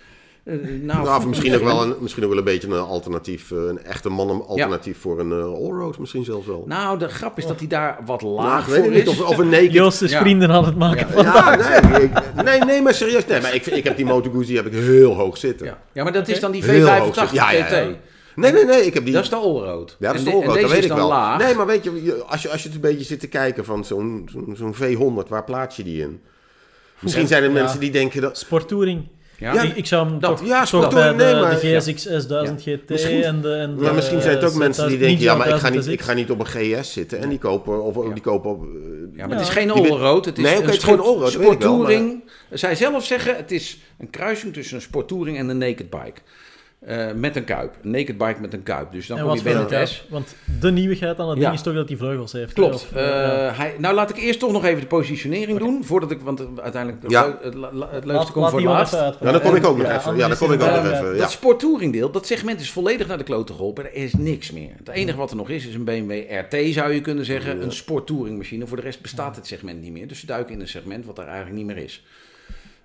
nou, Nou, misschien ook [LAUGHS] wel een, misschien ook wel een beetje een alternatief, een echte man alternatief voor een allroad misschien zelfs wel. Nou, de grap is dat hij daar wat laag voor niet, is. of, of een naked... Joost Ja. vrienden aan het maken van. Ja, nee, ik- nee, nee, maar serieus. Nee, maar ik, ik heb die Moto Guzzi heb ik heel hoog zitten. Ja. ja, maar dat is dan die Heel hoog V85 zitten. Ja, ja, ja. GT. Nee, nee, nee, ik heb die... Dat is de allroad. Ja, dat is de en dat weet ik wel. laag. Nee, maar weet je, als je, als je het een beetje zit te kijken van zo'n zo'n zo'n V100, waar plaats je die in? Misschien zijn er Ja. mensen die denken dat... Sporttouring. Ja. Ja, ik, ik zou hem dat- toch, ja, toch sporttouring, bij de, nee, maar- de GSX 1000 GT Misschien- en de... En de Maar misschien zijn het ook mensen die 1000 denken, ja, maar ik ga, 1000 niet, ik ga niet op een GS zitten. En die kopen, of Ja. die kopen op... eh, Ja, maar het is Ja. geen allroad. Het is Nee, oké, een het is geen sport- allroad, dat weet ik wel, sporttouring. Zij zelf zeggen, het is een kruising tussen een sporttouring en een naked bike. Eh, met een kuip. Een naked bike met een kuip. Dus dan En kom wat je vind het S. Want de nieuwigheid aan het Ja. ding is toch dat hij vleugels heeft. Klopt. Of, Eh, ja. hij, nou, laat ik eerst toch nog even de positionering doen. Voordat ik, want uiteindelijk het, Ja. het, het leukste komt voor laatst. Ja, dan kom ik ook nog Ja, even. Ja, dan kom ik ook nog even. Ja. Dat sporttouringdeel, dat segment is volledig naar de klote geholpen. Er is niks meer. Het enige wat er nog is, is een BMW RT zou je kunnen zeggen. Een sporttouringmachine. Voor de rest bestaat het segment niet meer. Dus ze duiken in een segment wat er eigenlijk niet meer is.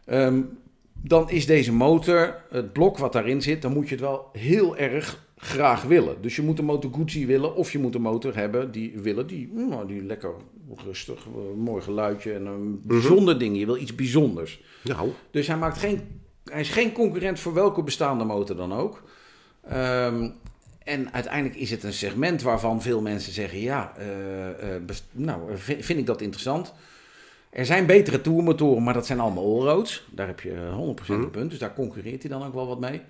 Ehm, dan is deze motor, het blok wat daarin zit, dan moet je het wel heel erg graag willen. Dus je moet een Moto Guzzi willen of je moet een motor hebben die willen die, nou, die lekker rustig, eh, mooi geluidje en een bijzonder ding. Je wil iets bijzonders. Nou, Dus hij, maakt geen, hij is geen concurrent voor welke bestaande motor dan ook. Ehm, en uiteindelijk is het een segment waarvan veel mensen zeggen: ja, eh, eh, nou, vind ik dat interessant. Er zijn betere tourmotoren, maar dat zijn allemaal allroads. Daar heb je eh, 100% een punt, dus daar concurreert hij dan ook wel wat mee.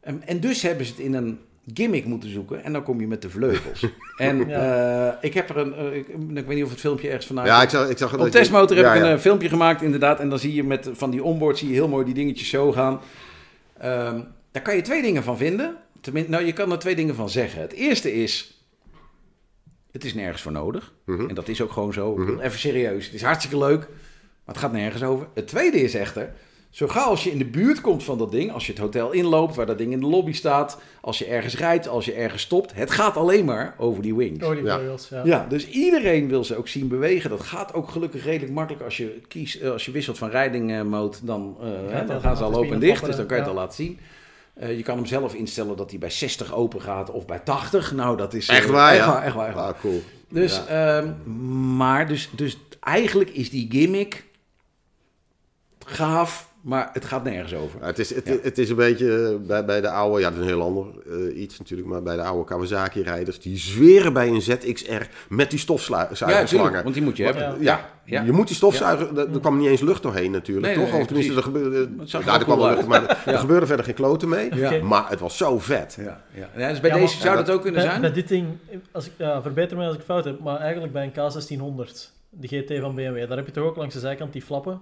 Ehm, en dus hebben ze het in een gimmick moeten zoeken en dan kom je met de vleugels. [LAUGHS] en eh, ik heb er een, eh, ik, ik weet niet of het filmpje ergens vanuit ja, ik zag, ik zag op dat je- testmotor heb ja, ik een ja. eh, filmpje gemaakt, inderdaad. En dan zie je met van die onboard zie je heel mooi die dingetjes zo gaan. Ehm, daar kan je twee dingen van vinden. Nou, je kan er twee dingen van zeggen. Het eerste is, het is nergens voor nodig. Mhm. En dat is ook gewoon zo. Bedoel, Even serieus, het is hartstikke leuk, maar het gaat nergens over. Het tweede is echter, zo gauw als je in de buurt komt van dat ding, als je het hotel inloopt, waar dat ding in de lobby staat, als je ergens rijdt, als je ergens stopt, het gaat alleen maar over die wings. Oh, die Ja. ja. Ja, dus iedereen wil ze ook zien bewegen. Dat gaat ook gelukkig redelijk makkelijk. Als je, kiest, eh, als je wisselt van riding mode, dan, eh, hè, dan dan gaan ze al open en dicht. Dus dan kan je het al laten zien. Eh, je kan hem zelf instellen dat hij bij 60 open gaat of bij 80. Nou, dat is... eh, Echt waar, echt ja? Waar, echt waar, echt waar. Ah, cool. Dus, Ja. ehm, maar dus, dus eigenlijk is die gimmick gaaf, maar het gaat nergens over. Ja, het, is, het, Ja. het is een beetje eh, bij, bij de oude, ja, dat is een heel ander eh, iets natuurlijk, maar bij de oude Kawasaki-rijders, die zweren bij een ZXR met die Ja, stofzuigerslangen. tuurlijk, want die moet je hebben. Ja. Ja, ja. Je moet die stofzuiger, er, er kwam niet eens lucht doorheen natuurlijk, Nee, toch? nee, of tenminste, er gebeurde, zag er ja, er kwam lucht, maar er, [LAUGHS] Ja. er gebeurde verder geen kloten mee. Ja. Maar het was zo vet. Ja, ja. ja dus bij Ja, deze zou Ja, dat ook kunnen Bij, zijn. bij dit ding, als ik, ja, verbeter me als ik fout heb, maar eigenlijk bij een K1600, de GT van BMW, daar heb je toch ook langs de zijkant die flappen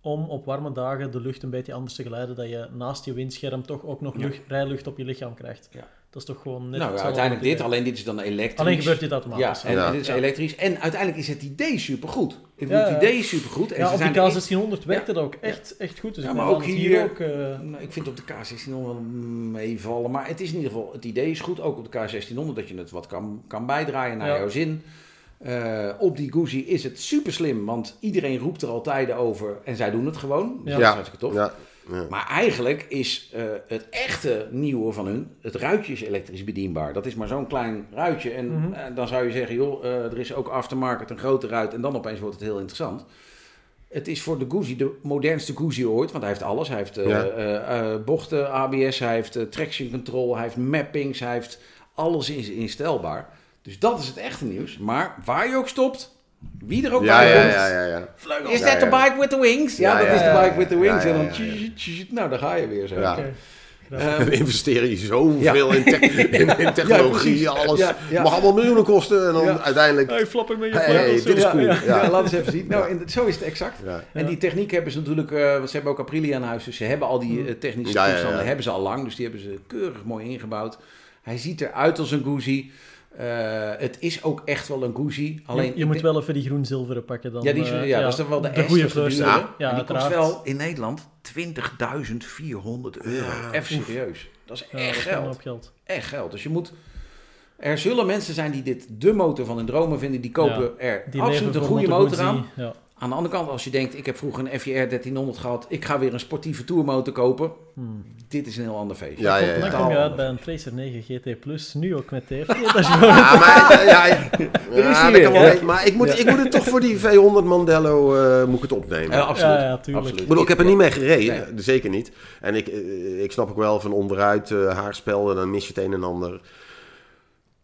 om op warme dagen de lucht een beetje anders te geleiden, dat je naast je windscherm toch ook nog Ja. lucht, rijlucht op je lichaam krijgt. Dat is toch gewoon net nou, uiteindelijk dit, alleen dit is dan elektrisch. Alleen gebeurt dit Ja, automatisch. en, Ja. en dit is Ja. elektrisch. En uiteindelijk is het idee supergoed. Ik bedoel, Ja, het ja. idee is supergoed. En Ja, op echt- K1600 werkte dat ook echt, echt goed. Dus Ja, ik maar ook hier- ook... eh, Nou, ik vind op de K1600 wel meevallen. Maar het is in ieder geval, het idee is goed. Ook op de K1600 dat je het wat kan, kan bijdraaien naar Ja. jouw zin. Eh, op die Guzzi is het super slim. Want iedereen roept er al tijden over. En zij doen het gewoon. Dus Ja. dat is hartstikke tof. Ja, ja. Maar eigenlijk is eh, het echte nieuwe van hun, het ruitje is elektrisch bedienbaar. Dat is maar zo'n klein ruitje. En Mhm. eh, dan zou je zeggen, joh, eh, er is ook aftermarket een grote ruit. En dan opeens wordt het heel interessant. Het is voor de Guzzi de modernste Guzzi ooit. Want hij heeft alles. Hij heeft eh, Ja. eh, eh, bochten, ABS, hij heeft traction control, hij heeft mappings, hij heeft alles is instelbaar. Dus dat is het echte nieuws. Maar waar je ook stopt, wie er ook Ja, bij ja, komt, ja, ja, ja. is Ja, that the ja. bike with the wings? Ja, Ja, dat ja, is de ja, bike with the wings. ja, ja, en dan, nou, daar ga je weer zo. Ehm, We investeren hier zoveel in, te- in, in technologie, alles. Ja, ja. mag allemaal miljoenen kosten en dan Ja. uiteindelijk... Hey, flapper met je Hey, dit is cool. ja, ja. Ja. laat eens even zien. Nou, en zo is het exact. Ja. En die techniek hebben ze natuurlijk, eh, want ze hebben ook Aprilia aan huis, dus ze hebben al die eh, technische Ja, ja, ja. toestanden, hebben ze al lang, dus die hebben ze keurig mooi ingebouwd. Hij ziet eruit als een Guzzi. Eh, het is ook echt wel een Guzzi. Alleen je je moet wel even die groen-zilveren pakken dan. Ja, die is, eh, ja, dat is dan wel de, de goede. Ja, En die kost wel in Nederland 20.400 euro. Ja, Even serieus. Dat is Ja, echt geld. Echt geld. Dus je moet... Er zullen mensen zijn die dit de motor van hun dromen vinden. Die kopen Ja, er Die absoluut een goede Moto motor aan. Aan de andere kant, als je denkt, ik heb vroeger een FJR 1300 gehad, ik ga weer een sportieve tourmotor kopen. Hmm. Dit is een heel ander feestje. Ja, ja, Dan ja. kom je uit bij een Tracer 9 GT Plus, nu ook met TFT. [LAUGHS] Dat is gewoon... Ja, maar, ja, [LAUGHS] dat kan wel. maar ik, moet, ik moet het toch voor die V100 Mandello eh, moet ik het opnemen. Ja, absoluut. Ja, tuurlijk. absoluut. Ik bedoel, ik heb er niet mee gereden, Nee. eh, zeker niet. En ik, eh, ik snap ook wel van onderuit eh, haarspel en dan mis je het een en ander.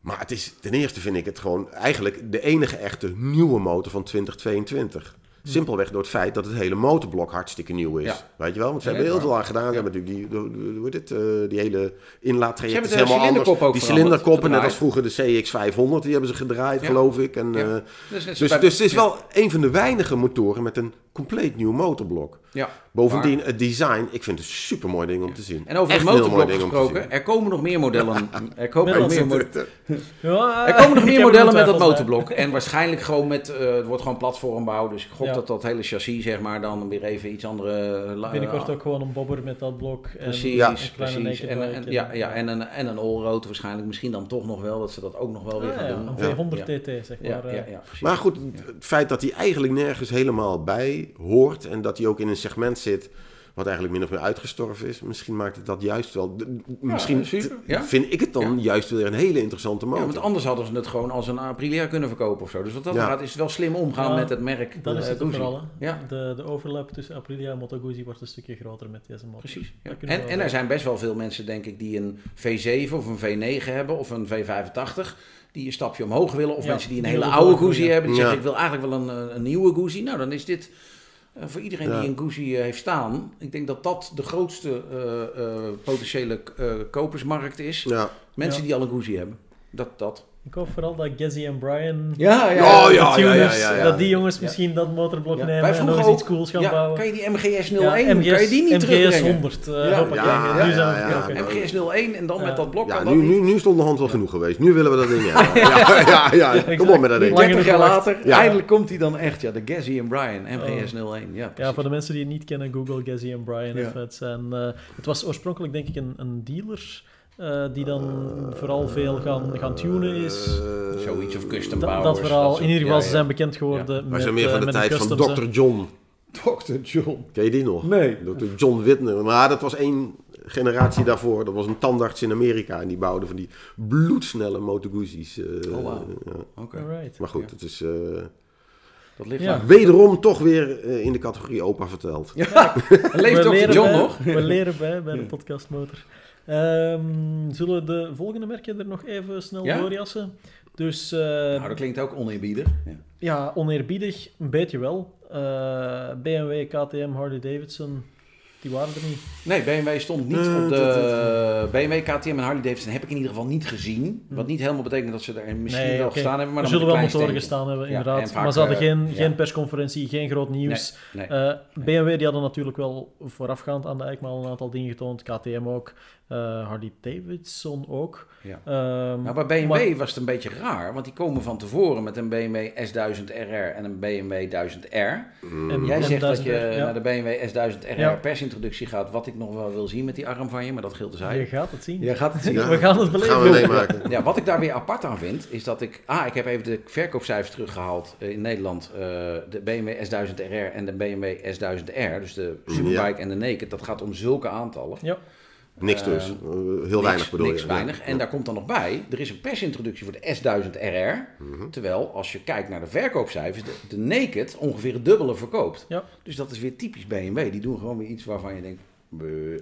Maar het is, ten eerste vind ik het gewoon eigenlijk de enige echte nieuwe motor van 2022. Simpelweg door het feit dat het hele motorblok hartstikke nieuw is. Ja. Weet je wel? Want ze hebben heel veel aan gedaan. Ze hebben natuurlijk die, hoe het, eh, die hele inlaattraject is helemaal anders. die cilinderkoppen, net als vroeger de CX500, die hebben ze gedraaid, geloof ik. En, Dus, dus, dus, dus het is ja. wel een van de weinige motoren met een compleet nieuw motorblok. Ja. Bovendien, het design, ik vind het een super mooi ding om te zien. En over Echt het motorblok gesproken, er komen nog meer modellen. Er komen nog meer modellen. Ja, [LAUGHS] Er komen nog meer er modellen met dat motorblok. En waarschijnlijk gewoon met, eh, het wordt gewoon platformbouw. Dus ik gok Ja. dat dat hele chassis, zeg maar, dan weer even iets andere... la- Binnenkort ook gewoon een bobber met dat blok. En Precies, Ja. een kleine precies. En, ja, ja, en een, en een allroad waarschijnlijk. Misschien dan toch nog wel, dat ze dat ook nog wel weer Ah, gaan ja, doen. een Ja. V100 Ja. TT, zeg maar. ja, eh. Maar goed, het feit dat hij eigenlijk nergens helemaal bij hoort en dat hij ook in een segment zit wat eigenlijk min of meer uitgestorven is, misschien maakt het dat juist wel. misschien super, ja. vind ik het dan juist weer een hele interessante Ja, motor. want anders hadden ze het gewoon als een Aprilia kunnen verkopen of zo. Dus wat dat Ja. gaat, is het wel slim omgaan Ja, met het merk. Dat is eh, het Guzzi. vooral. Ja. De, de overlap tussen Aprilia en Moto Guzzi wordt een stukje groter met deze motor. Precies. En, en er zijn best wel veel mensen, denk ik, die een V7 of een V9 hebben of een V85. Die een stapje omhoog willen. Of Ja, mensen die een hele oude. Guzzi hebben. Die Ja. zeggen, ik wil eigenlijk wel een, eh, een nieuwe Guzzi. Nou, dan is dit voor iedereen Ja. die een Guzzi eh, heeft staan. Ik denk dat dat de grootste eh, eh, potentiële eh, kopersmarkt is. Ja. Mensen Ja. die al een Guzzi hebben. Dat, dat. Ik hoop vooral dat Gazzy en Brian, Ja, ja, ja, tuners, ja, ja. dat die jongens Ja. misschien dat motorblok Ja. nemen en nog eens iets cools gaan ja, bouwen. kan je die MGS 01, Ja, kan je die niet MGS terugbrengen? 100, uh, Ja. MGS 01 en dan Ja. met dat blok. Ja, nu, nu, nu stond de hand wel genoeg geweest. Nu willen we dat ding hebben. [LAUGHS] Ja, ja, ja, ja. Kom op met dat ding. Lang 30 genoeg jaar later, Ja. eindelijk komt hij dan echt. Ja, de Gazzy en Brian, MGS 01. Ja, Ja, voor de mensen die het niet kennen, Google, Gazzy en Brian. Het, zijn, eh, het was oorspronkelijk denk ik een, een dealer eh, die dan vooral veel gaan, gaan tunen is. Eh, Zoiets of custom Dat, bouwers. dat vooral. soort- In ieder geval, ja, ze ja. zijn bekend geworden Wij met, zijn meer eh, van de tijd van. Dr. John. Dr. John. Ken je die nog? Nee. Dr. John Whitner. Maar dat was één generatie daarvoor, dat was een tandarts in Amerika. En die bouwde van die bloedsnelle Moto Guzzi's. eh, Oh, wauw. ja. Oké. Maar goed, Ja. het is eh, Dat ligt Ja. wederom toch weer eh, in de categorie opa verteld. En [LAUGHS] leeft ook John bij, nog? We leren bij bij de podcastmotor. Ehm, zullen de volgende merken er nog even snel Ja? doorjassen? Dus eh, Nou, dat klinkt ook oneerbiedig. Ja. ja, oneerbiedig, een beetje wel. Eh, BMW, KTM, Harley Davidson, die waren er niet. Nee, BMW stond niet Eh, op de... BMW, KTM en Harley Davidson heb ik in ieder geval niet gezien. Wat niet helemaal betekent dat ze er misschien wel gestaan hebben, maar er zullen wel motoren gestaan hebben, Ja, inderdaad. en vaak, maar ze hadden geen, ja. geen persconferentie, geen groot nieuws. Nee. Eh, BMW die hadden natuurlijk wel voorafgaand aan de EICMA al een aantal dingen getoond. KTM ook. Eh, Harley Davidson ook. Ja. Ehm, Nou, bij BMW maar- was het een beetje raar, want die komen van tevoren met een BMW S1000 RR en een BMW 1000R. en- Jij en zegt dat 1000 je ja. naar de BMW S1000 RR Ja. persintroductie gaat, wat ik nog wel wil zien met die arm van je, maar dat geldt dus Je hij. gaat het zien. Jij gaat het zien. Ja. [LAUGHS] We gaan het beleven. Gaan we meemaken. Ja, wat ik daar weer apart aan vind, is dat ik... Ah, ik heb even de verkoopcijfers teruggehaald eh, in Nederland. Eh, de BMW S1000 RR en de BMW S1000R, dus de Superbike en de Naked, dat gaat om zulke aantallen. Ja. Niks dus. Ehm, Eh, heel Niks- weinig bedoel niks je. weinig. Ja. En daar komt dan nog bij, er is een persintroductie voor de S1000 RR. Mhm. Terwijl, als je kijkt naar de verkoopcijfers, de, de Naked ongeveer het dubbele verkoopt. Ja. Dus dat is weer typisch BMW. Die doen gewoon weer iets waarvan je denkt, "Beuh,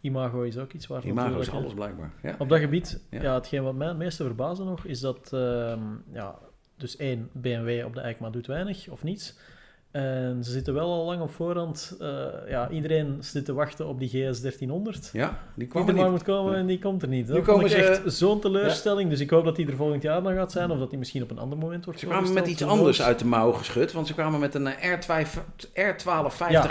Imago is ook iets waar imago is alles blijkbaar. Ja. Op dat gebied, Ja. ja. hetgeen wat mij het meeste verbaasde nog, is dat, ehm, ja, dus één, BMW op de EICMA doet weinig of niets. En ze zitten wel al lang op voorhand, eh, ja, iedereen zit te wachten op die GS 1300. Ja, die Die kwam er er maar niet. moet komen en die komt er niet. Nu Dat komen vond ik ze- echt zo'n teleurstelling. Dus ik hoop dat die er volgend jaar nog gaat zijn, of dat die misschien op een ander moment wordt Ze kwamen met iets anders uit de mouw geschud, want ze kwamen met een eh, R12, R1250 Ja,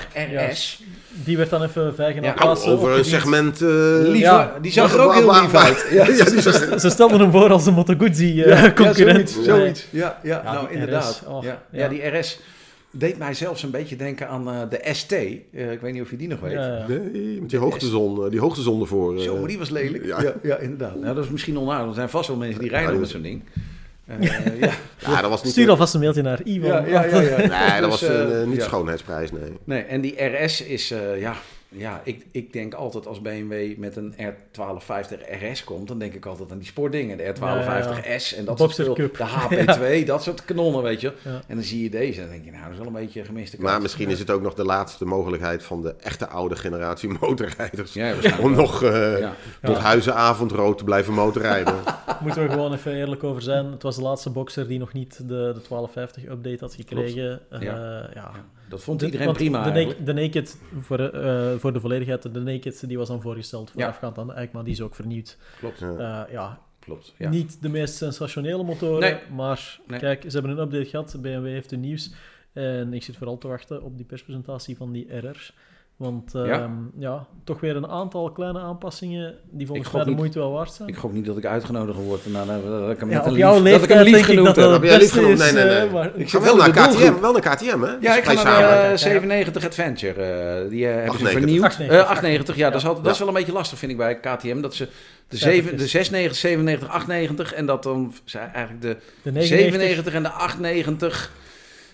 RS. Die werd dan even vijgen Ja, naar plaatsen. over een segment... eh, Lieve, Ja. die zag er ook heel lief uit. [LAUGHS] Ja, Ja, die Ze stelden hem voor als een Moto Guzzi eh, concurrent. zoiets, zoiets. Ja, ja, Ja, nou die inderdaad. Ja. ja. Ja, die RS deed mij zelfs een beetje denken aan eh, de ST. Eh, ik weet niet of je die nog weet. Ja, ja. Nee, met die hoogtezon, eh, die hoogtezon ervoor. eh. Zo, maar die was lelijk. Ja, Ja. ja, inderdaad. Nou, dat is misschien onaardig. Er zijn vast wel mensen die rijden Ja, met zo'n ding. [LAUGHS] Eh, ja. Ja, dat was niet... Stuur alvast een mailtje naar Ivan. Ja, ja, ja, ja. Nee, dat Dus, was eh, eh, niet ja. schoonheidsprijs, nee. Nee, en die RS is, eh, ja, ja ik, ik denk altijd als BMW met een R1250 RS komt, dan denk ik altijd aan die sportdingen. De R1250S en dat soort spul. De HP2, [LAUGHS] dat soort kanonnen, weet je. Ja. En dan zie je deze en dan denk je, nou, dat is wel een beetje gemiste kans. Maar misschien is het ook nog de laatste mogelijkheid van de echte oude generatie [LAUGHS] motorrijders. Om wel. nog eh, Ja. tot Ja. huizenavondrood te blijven motorrijden. [LAUGHS] Moeten we gewoon even eerlijk over zijn. Het was de laatste boxer die nog niet de, de 1250 update had gekregen. Eh, Ja. Ja. Ja, dat vond De- iedereen want prima De, naked, de Naked, voor, eh, voor de volledigheid, de Naked die was dan voorgesteld Ja. voorafgaand aan de EICMA, die is ook vernieuwd. Klopt, Ja. Eh, ja, klopt. Ja. niet de meest sensationele motoren, Nee. maar Nee. kijk, ze hebben een update gehad, BMW heeft een nieuws. En ik zit vooral te wachten op die perspresentatie van die RR's. Want ehm, Ja? ja? toch weer een aantal kleine aanpassingen die volgens mij de niet- moeite wel waard zijn. Ik hoop niet dat ik uitgenodigd word. Nou, dat, dat ik hem ja, net op een jouw lief, dat ik hem leeftijd lief denk ik genoemd heb. het jij lief beste genoemd? is. Nee, nee, eh, nee. maar- Ik Ga zit wel naar KTM, doelgroep. wel naar KTM, hè? Ja, ik ga naar samen. de 97 Adventure. eh, die eh, hebben ze 98. vernieuwd. 98. Eh, 98, ja, dat, is, altijd, dat is wel een beetje lastig, vind ik, bij KTM. Dat ze de, Cijfertjes. 7, de 96, 97, 98 en dat dan zijn eigenlijk de De 99 97 en de 98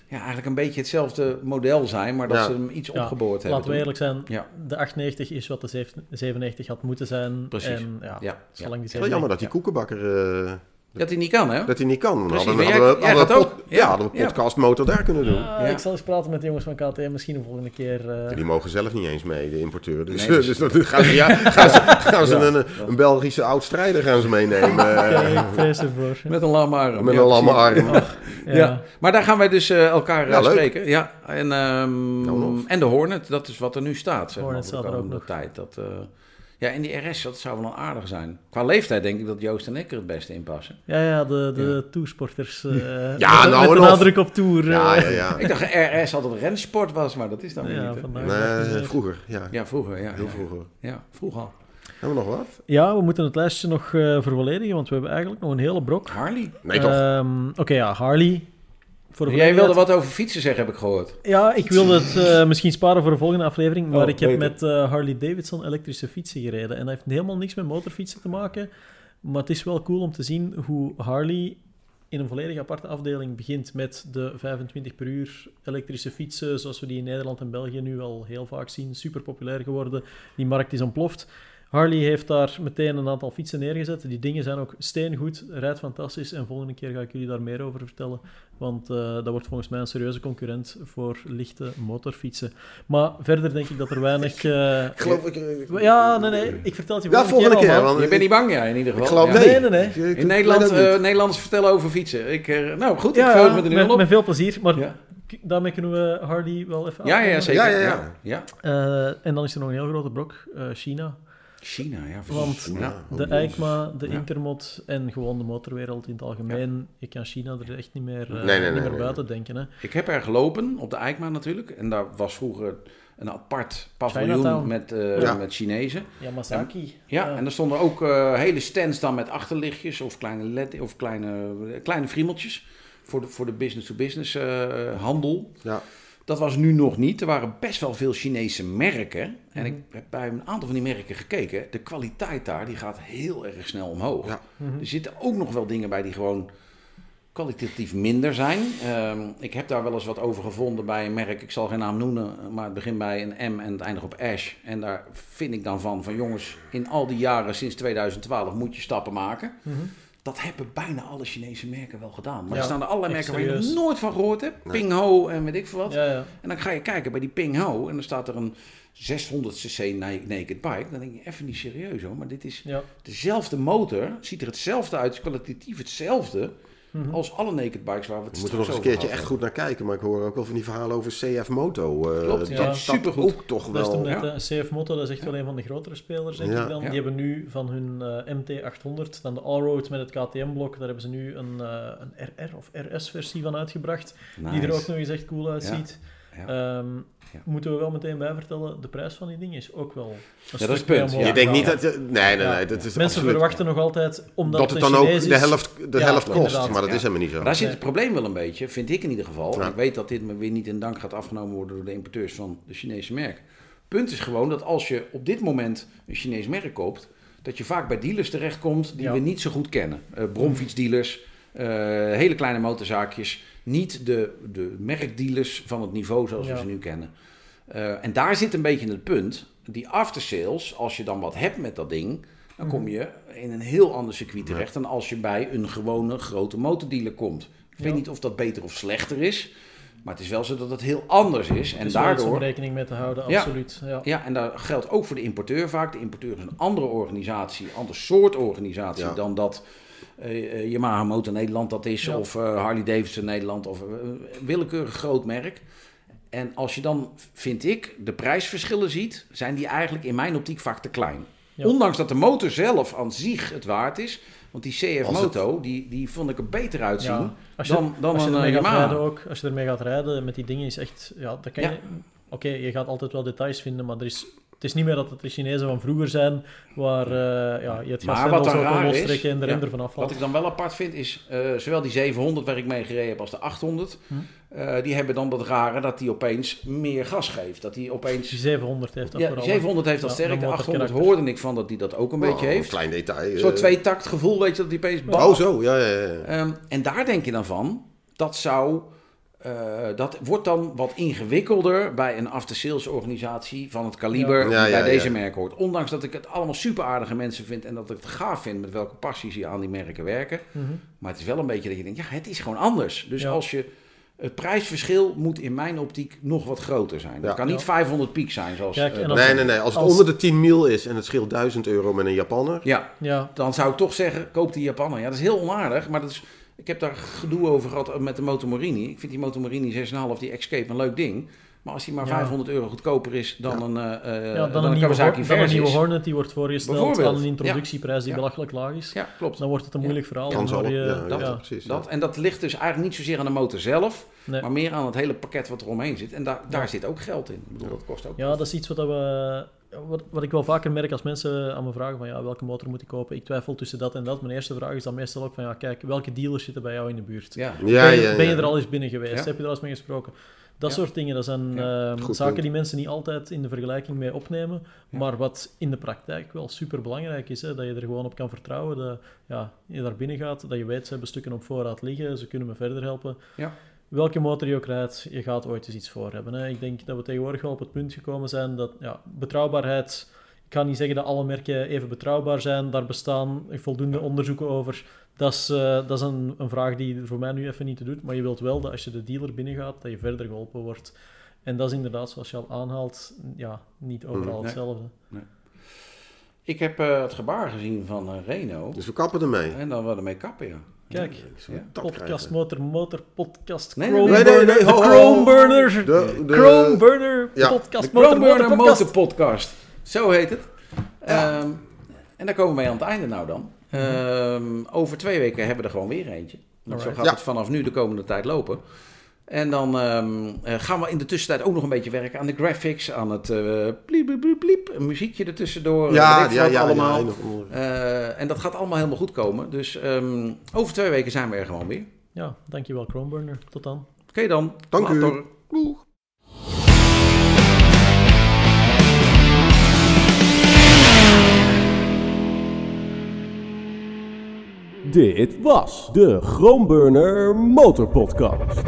ja, eigenlijk een beetje hetzelfde model zijn, maar dat Ja. ze hem iets Ja, opgeboord hebben. Laten we eerlijk zijn, Ja. de 98 is wat de zeven- 97 had moeten zijn. Precies. En ja, Ja, zolang die Het is wel jammer dat die koekenbakker eh, Dat hij niet kan, hè? dat hij niet kan. Precies, hadden, maar hadden, jij- hadden pod- ja, Ja. hadden we podcastmotor daar kunnen doen. Ah, Ja. Ik zal eens praten met de jongens van KTM, misschien de volgende keer. eh, Die mogen zelf niet eens mee, de importeur. Dus, Nee, dus- dus dat gaan ze, ja, [LAUGHS] gaan ze, gaan ze Ja. een, een Belgische oud-strijder gaan ze meenemen. [LAUGHS] eh, ervoor. Met een lamme arm. met Ja, een lamme arm. Ja. Ja. Maar daar gaan wij dus eh, elkaar eh, Ja, leuk. spreken. Ja, en, ehm, Nou, en de Hornet, dat is wat er nu staat. Zeg Hornet staat er ook nog. tijd. Dat, eh, ja, en die RS, dat zou wel een aardig zijn. Qua leeftijd denk ik dat Joost en ik er het beste in passen. Ja, ja, de, de toursporters. eh, [LAUGHS] Ja, met, nou met nadruk op tour. Ja, eh. ja, ja. [LAUGHS] Ik dacht RS altijd rensport was, maar dat is dan weer Ja, niet. Nee, vroeger, ja. Ja, vroeger. Ja, Heel ja, vroeger. Ja, vroeger al. Hebben we nog wat? Ja, we moeten het lijstje nog eh vervolledigen, want we hebben eigenlijk nog een hele brok. Harley. Nee, toch? Ehm, Oké, ja, Harley. Voor de Jij wilde wat over fietsen zeggen, heb ik gehoord. Ja, ik wilde het eh, misschien sparen voor de volgende aflevering, maar Oh, ik heb beter. met eh, Harley Davidson elektrische fietsen gereden. En dat heeft helemaal niks met motorfietsen te maken, maar het is wel cool om te zien hoe Harley in een volledig aparte afdeling begint met de 25 per uur elektrische fietsen, zoals we die in Nederland en België nu al heel vaak zien, super populair geworden. Die markt is ontploft. Harley heeft daar meteen een aantal fietsen neergezet. Die dingen zijn ook steengoed, rijdt fantastisch. En volgende keer ga ik jullie daar meer over vertellen. Want eh, dat wordt volgens mij een serieuze concurrent voor lichte motorfietsen. Maar verder denk ik dat er weinig... [LAUGHS] eh, Ik geloof ik... ik- ja, nee, nee. Ik vertel het je Ja, volgende keer. want Je bent niet bang, ja, in ieder ik geval. geloof Ja. nee. Nee, nee, nee. Ik- ik- In ik Nederland, niet. eh, Nederlanders vertellen over fietsen. Ik, eh, nou goed, ik Ja, vul ja, me er nu met, al op. met veel plezier. Maar Ja. daarmee kunnen we Harley wel even Ja, ja, ja, zeker. Ja, ja, ja. Eh, en dan is er nog een heel grote brok, eh, China. China, ja. Want ja. De. EICMA, de Ja. Intermod en gewoon de motorwereld in het algemeen, je kan China er echt niet meer, eh, Nee, nee, niet nee, meer nee. buiten denken. Hè. Ik heb er gelopen op de Eikma natuurlijk. En daar was vroeger een apart paviljoen met, eh, Ja. met Chinezen. Yamasaki. Ja, en er stonden ook eh, hele stands dan met achterlichtjes of kleine, LED, of kleine, kleine friemeltjes voor de, voor de business-to-business eh, handel. Ja. Dat was nu nog niet. Er waren best wel veel Chinese merken. En ik Mhm. heb bij een aantal van die merken gekeken. De kwaliteit daar die gaat heel erg snel omhoog. Ja. Mhm. Er zitten ook nog wel dingen bij die gewoon kwalitatief minder zijn. Ehm, ik heb daar wel eens wat over gevonden bij een merk. Ik zal geen naam noemen, maar het begint bij een M en het eindigt op Ash. En daar vind ik dan van, van jongens, in al die jaren sinds 2012 moet je stappen maken. Mhm. Dat hebben bijna alle Chinese merken wel gedaan. Maar Ja, er staan er allerlei merken waar je nooit van gehoord hebt. Nee. Ping Ho en weet ik veel wat. Ja, ja. En dan ga je kijken bij die Ping Ho en dan staat er een 600cc na- naked bike. Dan denk je even niet serieus hoor, maar dit is dezelfde motor, ziet er hetzelfde uit, is kwalitatief hetzelfde Mhm. als alle naked bikes waar we het We moeten nog eens een keertje echt goed naar kijken. Maar ik hoor ook wel van die verhalen over CF Moto. eh, Klopt, dat, ja. dat Supergoed. ook toch Dat is toen wel... eh, CF Moto, dat is echt wel een van de grotere spelers, denk Ja. ik dan. Ja. Die hebben nu van hun eh, MT800, dan de Allroad met het KTM-blok, daar hebben ze nu een, eh, een RR of RS-versie van uitgebracht, die er ook nog eens echt cool uitziet. Ja. Ehm, Ja. Moeten we wel meteen bij vertellen, de prijs van die ding is ook wel... een dat is punt, ja. Je denkt niet dat... je- Nee, nee, Ja. nee. Dat is Mensen absoluut- verwachten nog altijd, omdat dat het dan ook de helft, de Ja, helft kost. inderdaad. Maar dat Ja. is helemaal niet zo. Maar daar zit Nee. het probleem wel een beetje, vind ik in ieder geval. Ja. Ik weet dat dit me weer niet in dank gaat afgenomen worden door de importeurs van de Chinese merk. Punt is gewoon dat als je op dit moment een Chinees merk koopt, dat je vaak bij dealers terechtkomt die Ja. we niet zo goed kennen. Eh bromfietsdealers, eh, hele kleine motorzaakjes, niet de, de merkdealers van het niveau zoals we ze nu kennen. Eh, en daar zit een beetje het punt. Die aftersales, als je dan wat hebt met dat ding, dan kom je in een heel ander circuit terecht dan als je bij een gewone grote motordealer komt. Ik weet niet of dat beter of slechter is, maar het is wel zo dat het heel anders is. Het En is om daardoor. rekening mee te houden, Ja. absoluut. Ja. Ja, en dat geldt ook voor de importeur vaak. De importeur is een andere organisatie, een ander soort organisatie Ja. dan dat eh, eh, Yamaha Motor Nederland dat is, Ja. of eh, Harley Davidson Nederland, of een willekeurig groot merk. En als je dan, vind ik, de prijsverschillen ziet, zijn die eigenlijk in mijn optiek vaak te klein. Ja. Ondanks dat de motor zelf aan zich het waard is. Want die CF Als het- Moto, die, die vond ik er beter uitzien Ja. Als je, dan, dan als je een ermee eh, gaat Yamaha. rijden ook, als je ermee gaat rijden met die dingen is echt, ja, dat kan Ja. je, oké, je gaat altijd wel details vinden, maar er is, het is niet meer dat het de Chinezen van vroeger zijn, waar eh, ja, je het Maar gas wat dan zo kan lostrekken en de ja, ervan afvalt. Wat ik dan wel apart vind is, eh, zowel die 700 waar ik mee gereden heb als de 800, Hm. eh, die hebben dan dat rare dat die opeens meer gas geeft. Dat die opeens... Die 700 heeft dat Ja, vooral. 700 heeft dat Ja, sterk, de wordt het 800 karakter. hoorde ik van dat die dat ook een Oh, beetje heeft. klein detail. Zo'n tweetakt gevoel, weet je, dat die opeens... Oh, zo. Ja, ja, ja. Ehm, en daar denk je dan van, dat zou... eh, dat wordt dan wat ingewikkelder bij een after-sales organisatie van het kaliber Ja. die Ja, bij ja, deze ja. merken hoort. Ondanks dat ik het allemaal super aardige mensen vind en dat ik het gaaf vind met welke passie ze aan die merken werken. Mhm. Maar het is wel een beetje dat je denkt, ja, het is gewoon anders. Dus Ja. als je... Het prijsverschil moet in mijn optiek nog wat groter zijn. Dat Ja. kan niet Ja. 500 piek zijn zoals... Kijk, eh, Nee, nee, nee. Als het als- onder de 10 mil is en het scheelt 1000 euro met een Japanner. Ja, Ja, dan zou ik toch zeggen, koop die Japaner. Ja, dat is heel onaardig, maar dat is, ik heb daar gedoe over gehad met de Motomorini. Ik vind die Motomorini 6,5, die Escape, een leuk ding. Maar als die maar Ja. 500 euro goedkoper is dan Ja. een, eh, eh, ja dan dan, een een nieuwe, Kawasaki dan een nieuwe. Hornet die wordt voorgesteld aan een introductieprijs die Ja. belachelijk laag is. Ja, klopt. Dan wordt het een moeilijk verhaal. Dan Ja, je- ja, dat- ja. precies. Dat, en dat ligt dus eigenlijk niet zozeer aan de motor zelf, Nee. maar meer aan het hele pakket wat er omheen zit. En daar, daar zit ook geld in. Ik bedoel, dat kost ook. Ja, dat is iets wat, we, wat, wat ik wel vaker merk als mensen aan me vragen van ja, welke motor moet ik kopen? Ik twijfel tussen dat en dat. Mijn eerste vraag is dan meestal ook van ja, kijk, welke dealers zitten bij jou in de buurt? Ja. Ja, ben, je, ja, ben je ja. er al eens binnen geweest? Ja. Heb je er al eens mee gesproken? Dat Ja. soort dingen, dat zijn Ja, eh, goed zaken punt. die mensen niet altijd in de vergelijking mee opnemen. Ja. Maar wat in de praktijk wel super belangrijk is, hè, dat je er gewoon op kan vertrouwen. Dat ja, je daar binnen gaat, dat je weet, ze hebben stukken op voorraad liggen, ze kunnen me verder helpen. Ja. Welke motor je ook rijdt, je gaat ooit eens iets voor hebben. Hè. Ik denk dat we tegenwoordig wel op het punt gekomen zijn dat ja, betrouwbaarheid. Ik kan niet zeggen dat alle merken even betrouwbaar zijn. Daar bestaan voldoende onderzoeken over. Dat is, eh, dat is een, een vraag die voor mij nu even niet te doet. Maar je wilt wel dat als je de dealer binnengaat, dat je verder geholpen wordt. En dat is inderdaad, zoals je al aanhaalt, ja, niet overal Nee. hetzelfde. Ik heb eh, het gebaar gezien van eh, Renault. Dus we kappen ermee. En dan we ermee kappen, ja. Kijk, Ja. podcast, motor, motor, podcast, Nee, Chrome nee, nee, nee, burner, nee, de ho, ho, Chrome ho. burner, De, de, Chrome burner, ja. podcast, De motor, Chrome motor, Burner podcast. Motor Podcast. Zo heet het. Ehm, en daar komen we mee aan het einde nou dan. Ehm, over twee weken hebben we er gewoon weer eentje. Want zo gaat Ja. het vanaf nu de komende tijd lopen. En dan ehm, eh, gaan we in de tussentijd ook nog een beetje werken aan de graphics, aan het eh pliep, pliep, pliep, pliep, een muziekje ertussendoor. ja, ja, ja, allemaal. ja, andere- Eh, en dat gaat allemaal helemaal goed komen. Dus ehm, over twee weken zijn we er gewoon weer. Ja, dankjewel Chrome burner. Tot dan. Oké dan. Dank u. Later. Doeg. Dit was de Groenburner Motor Podcast.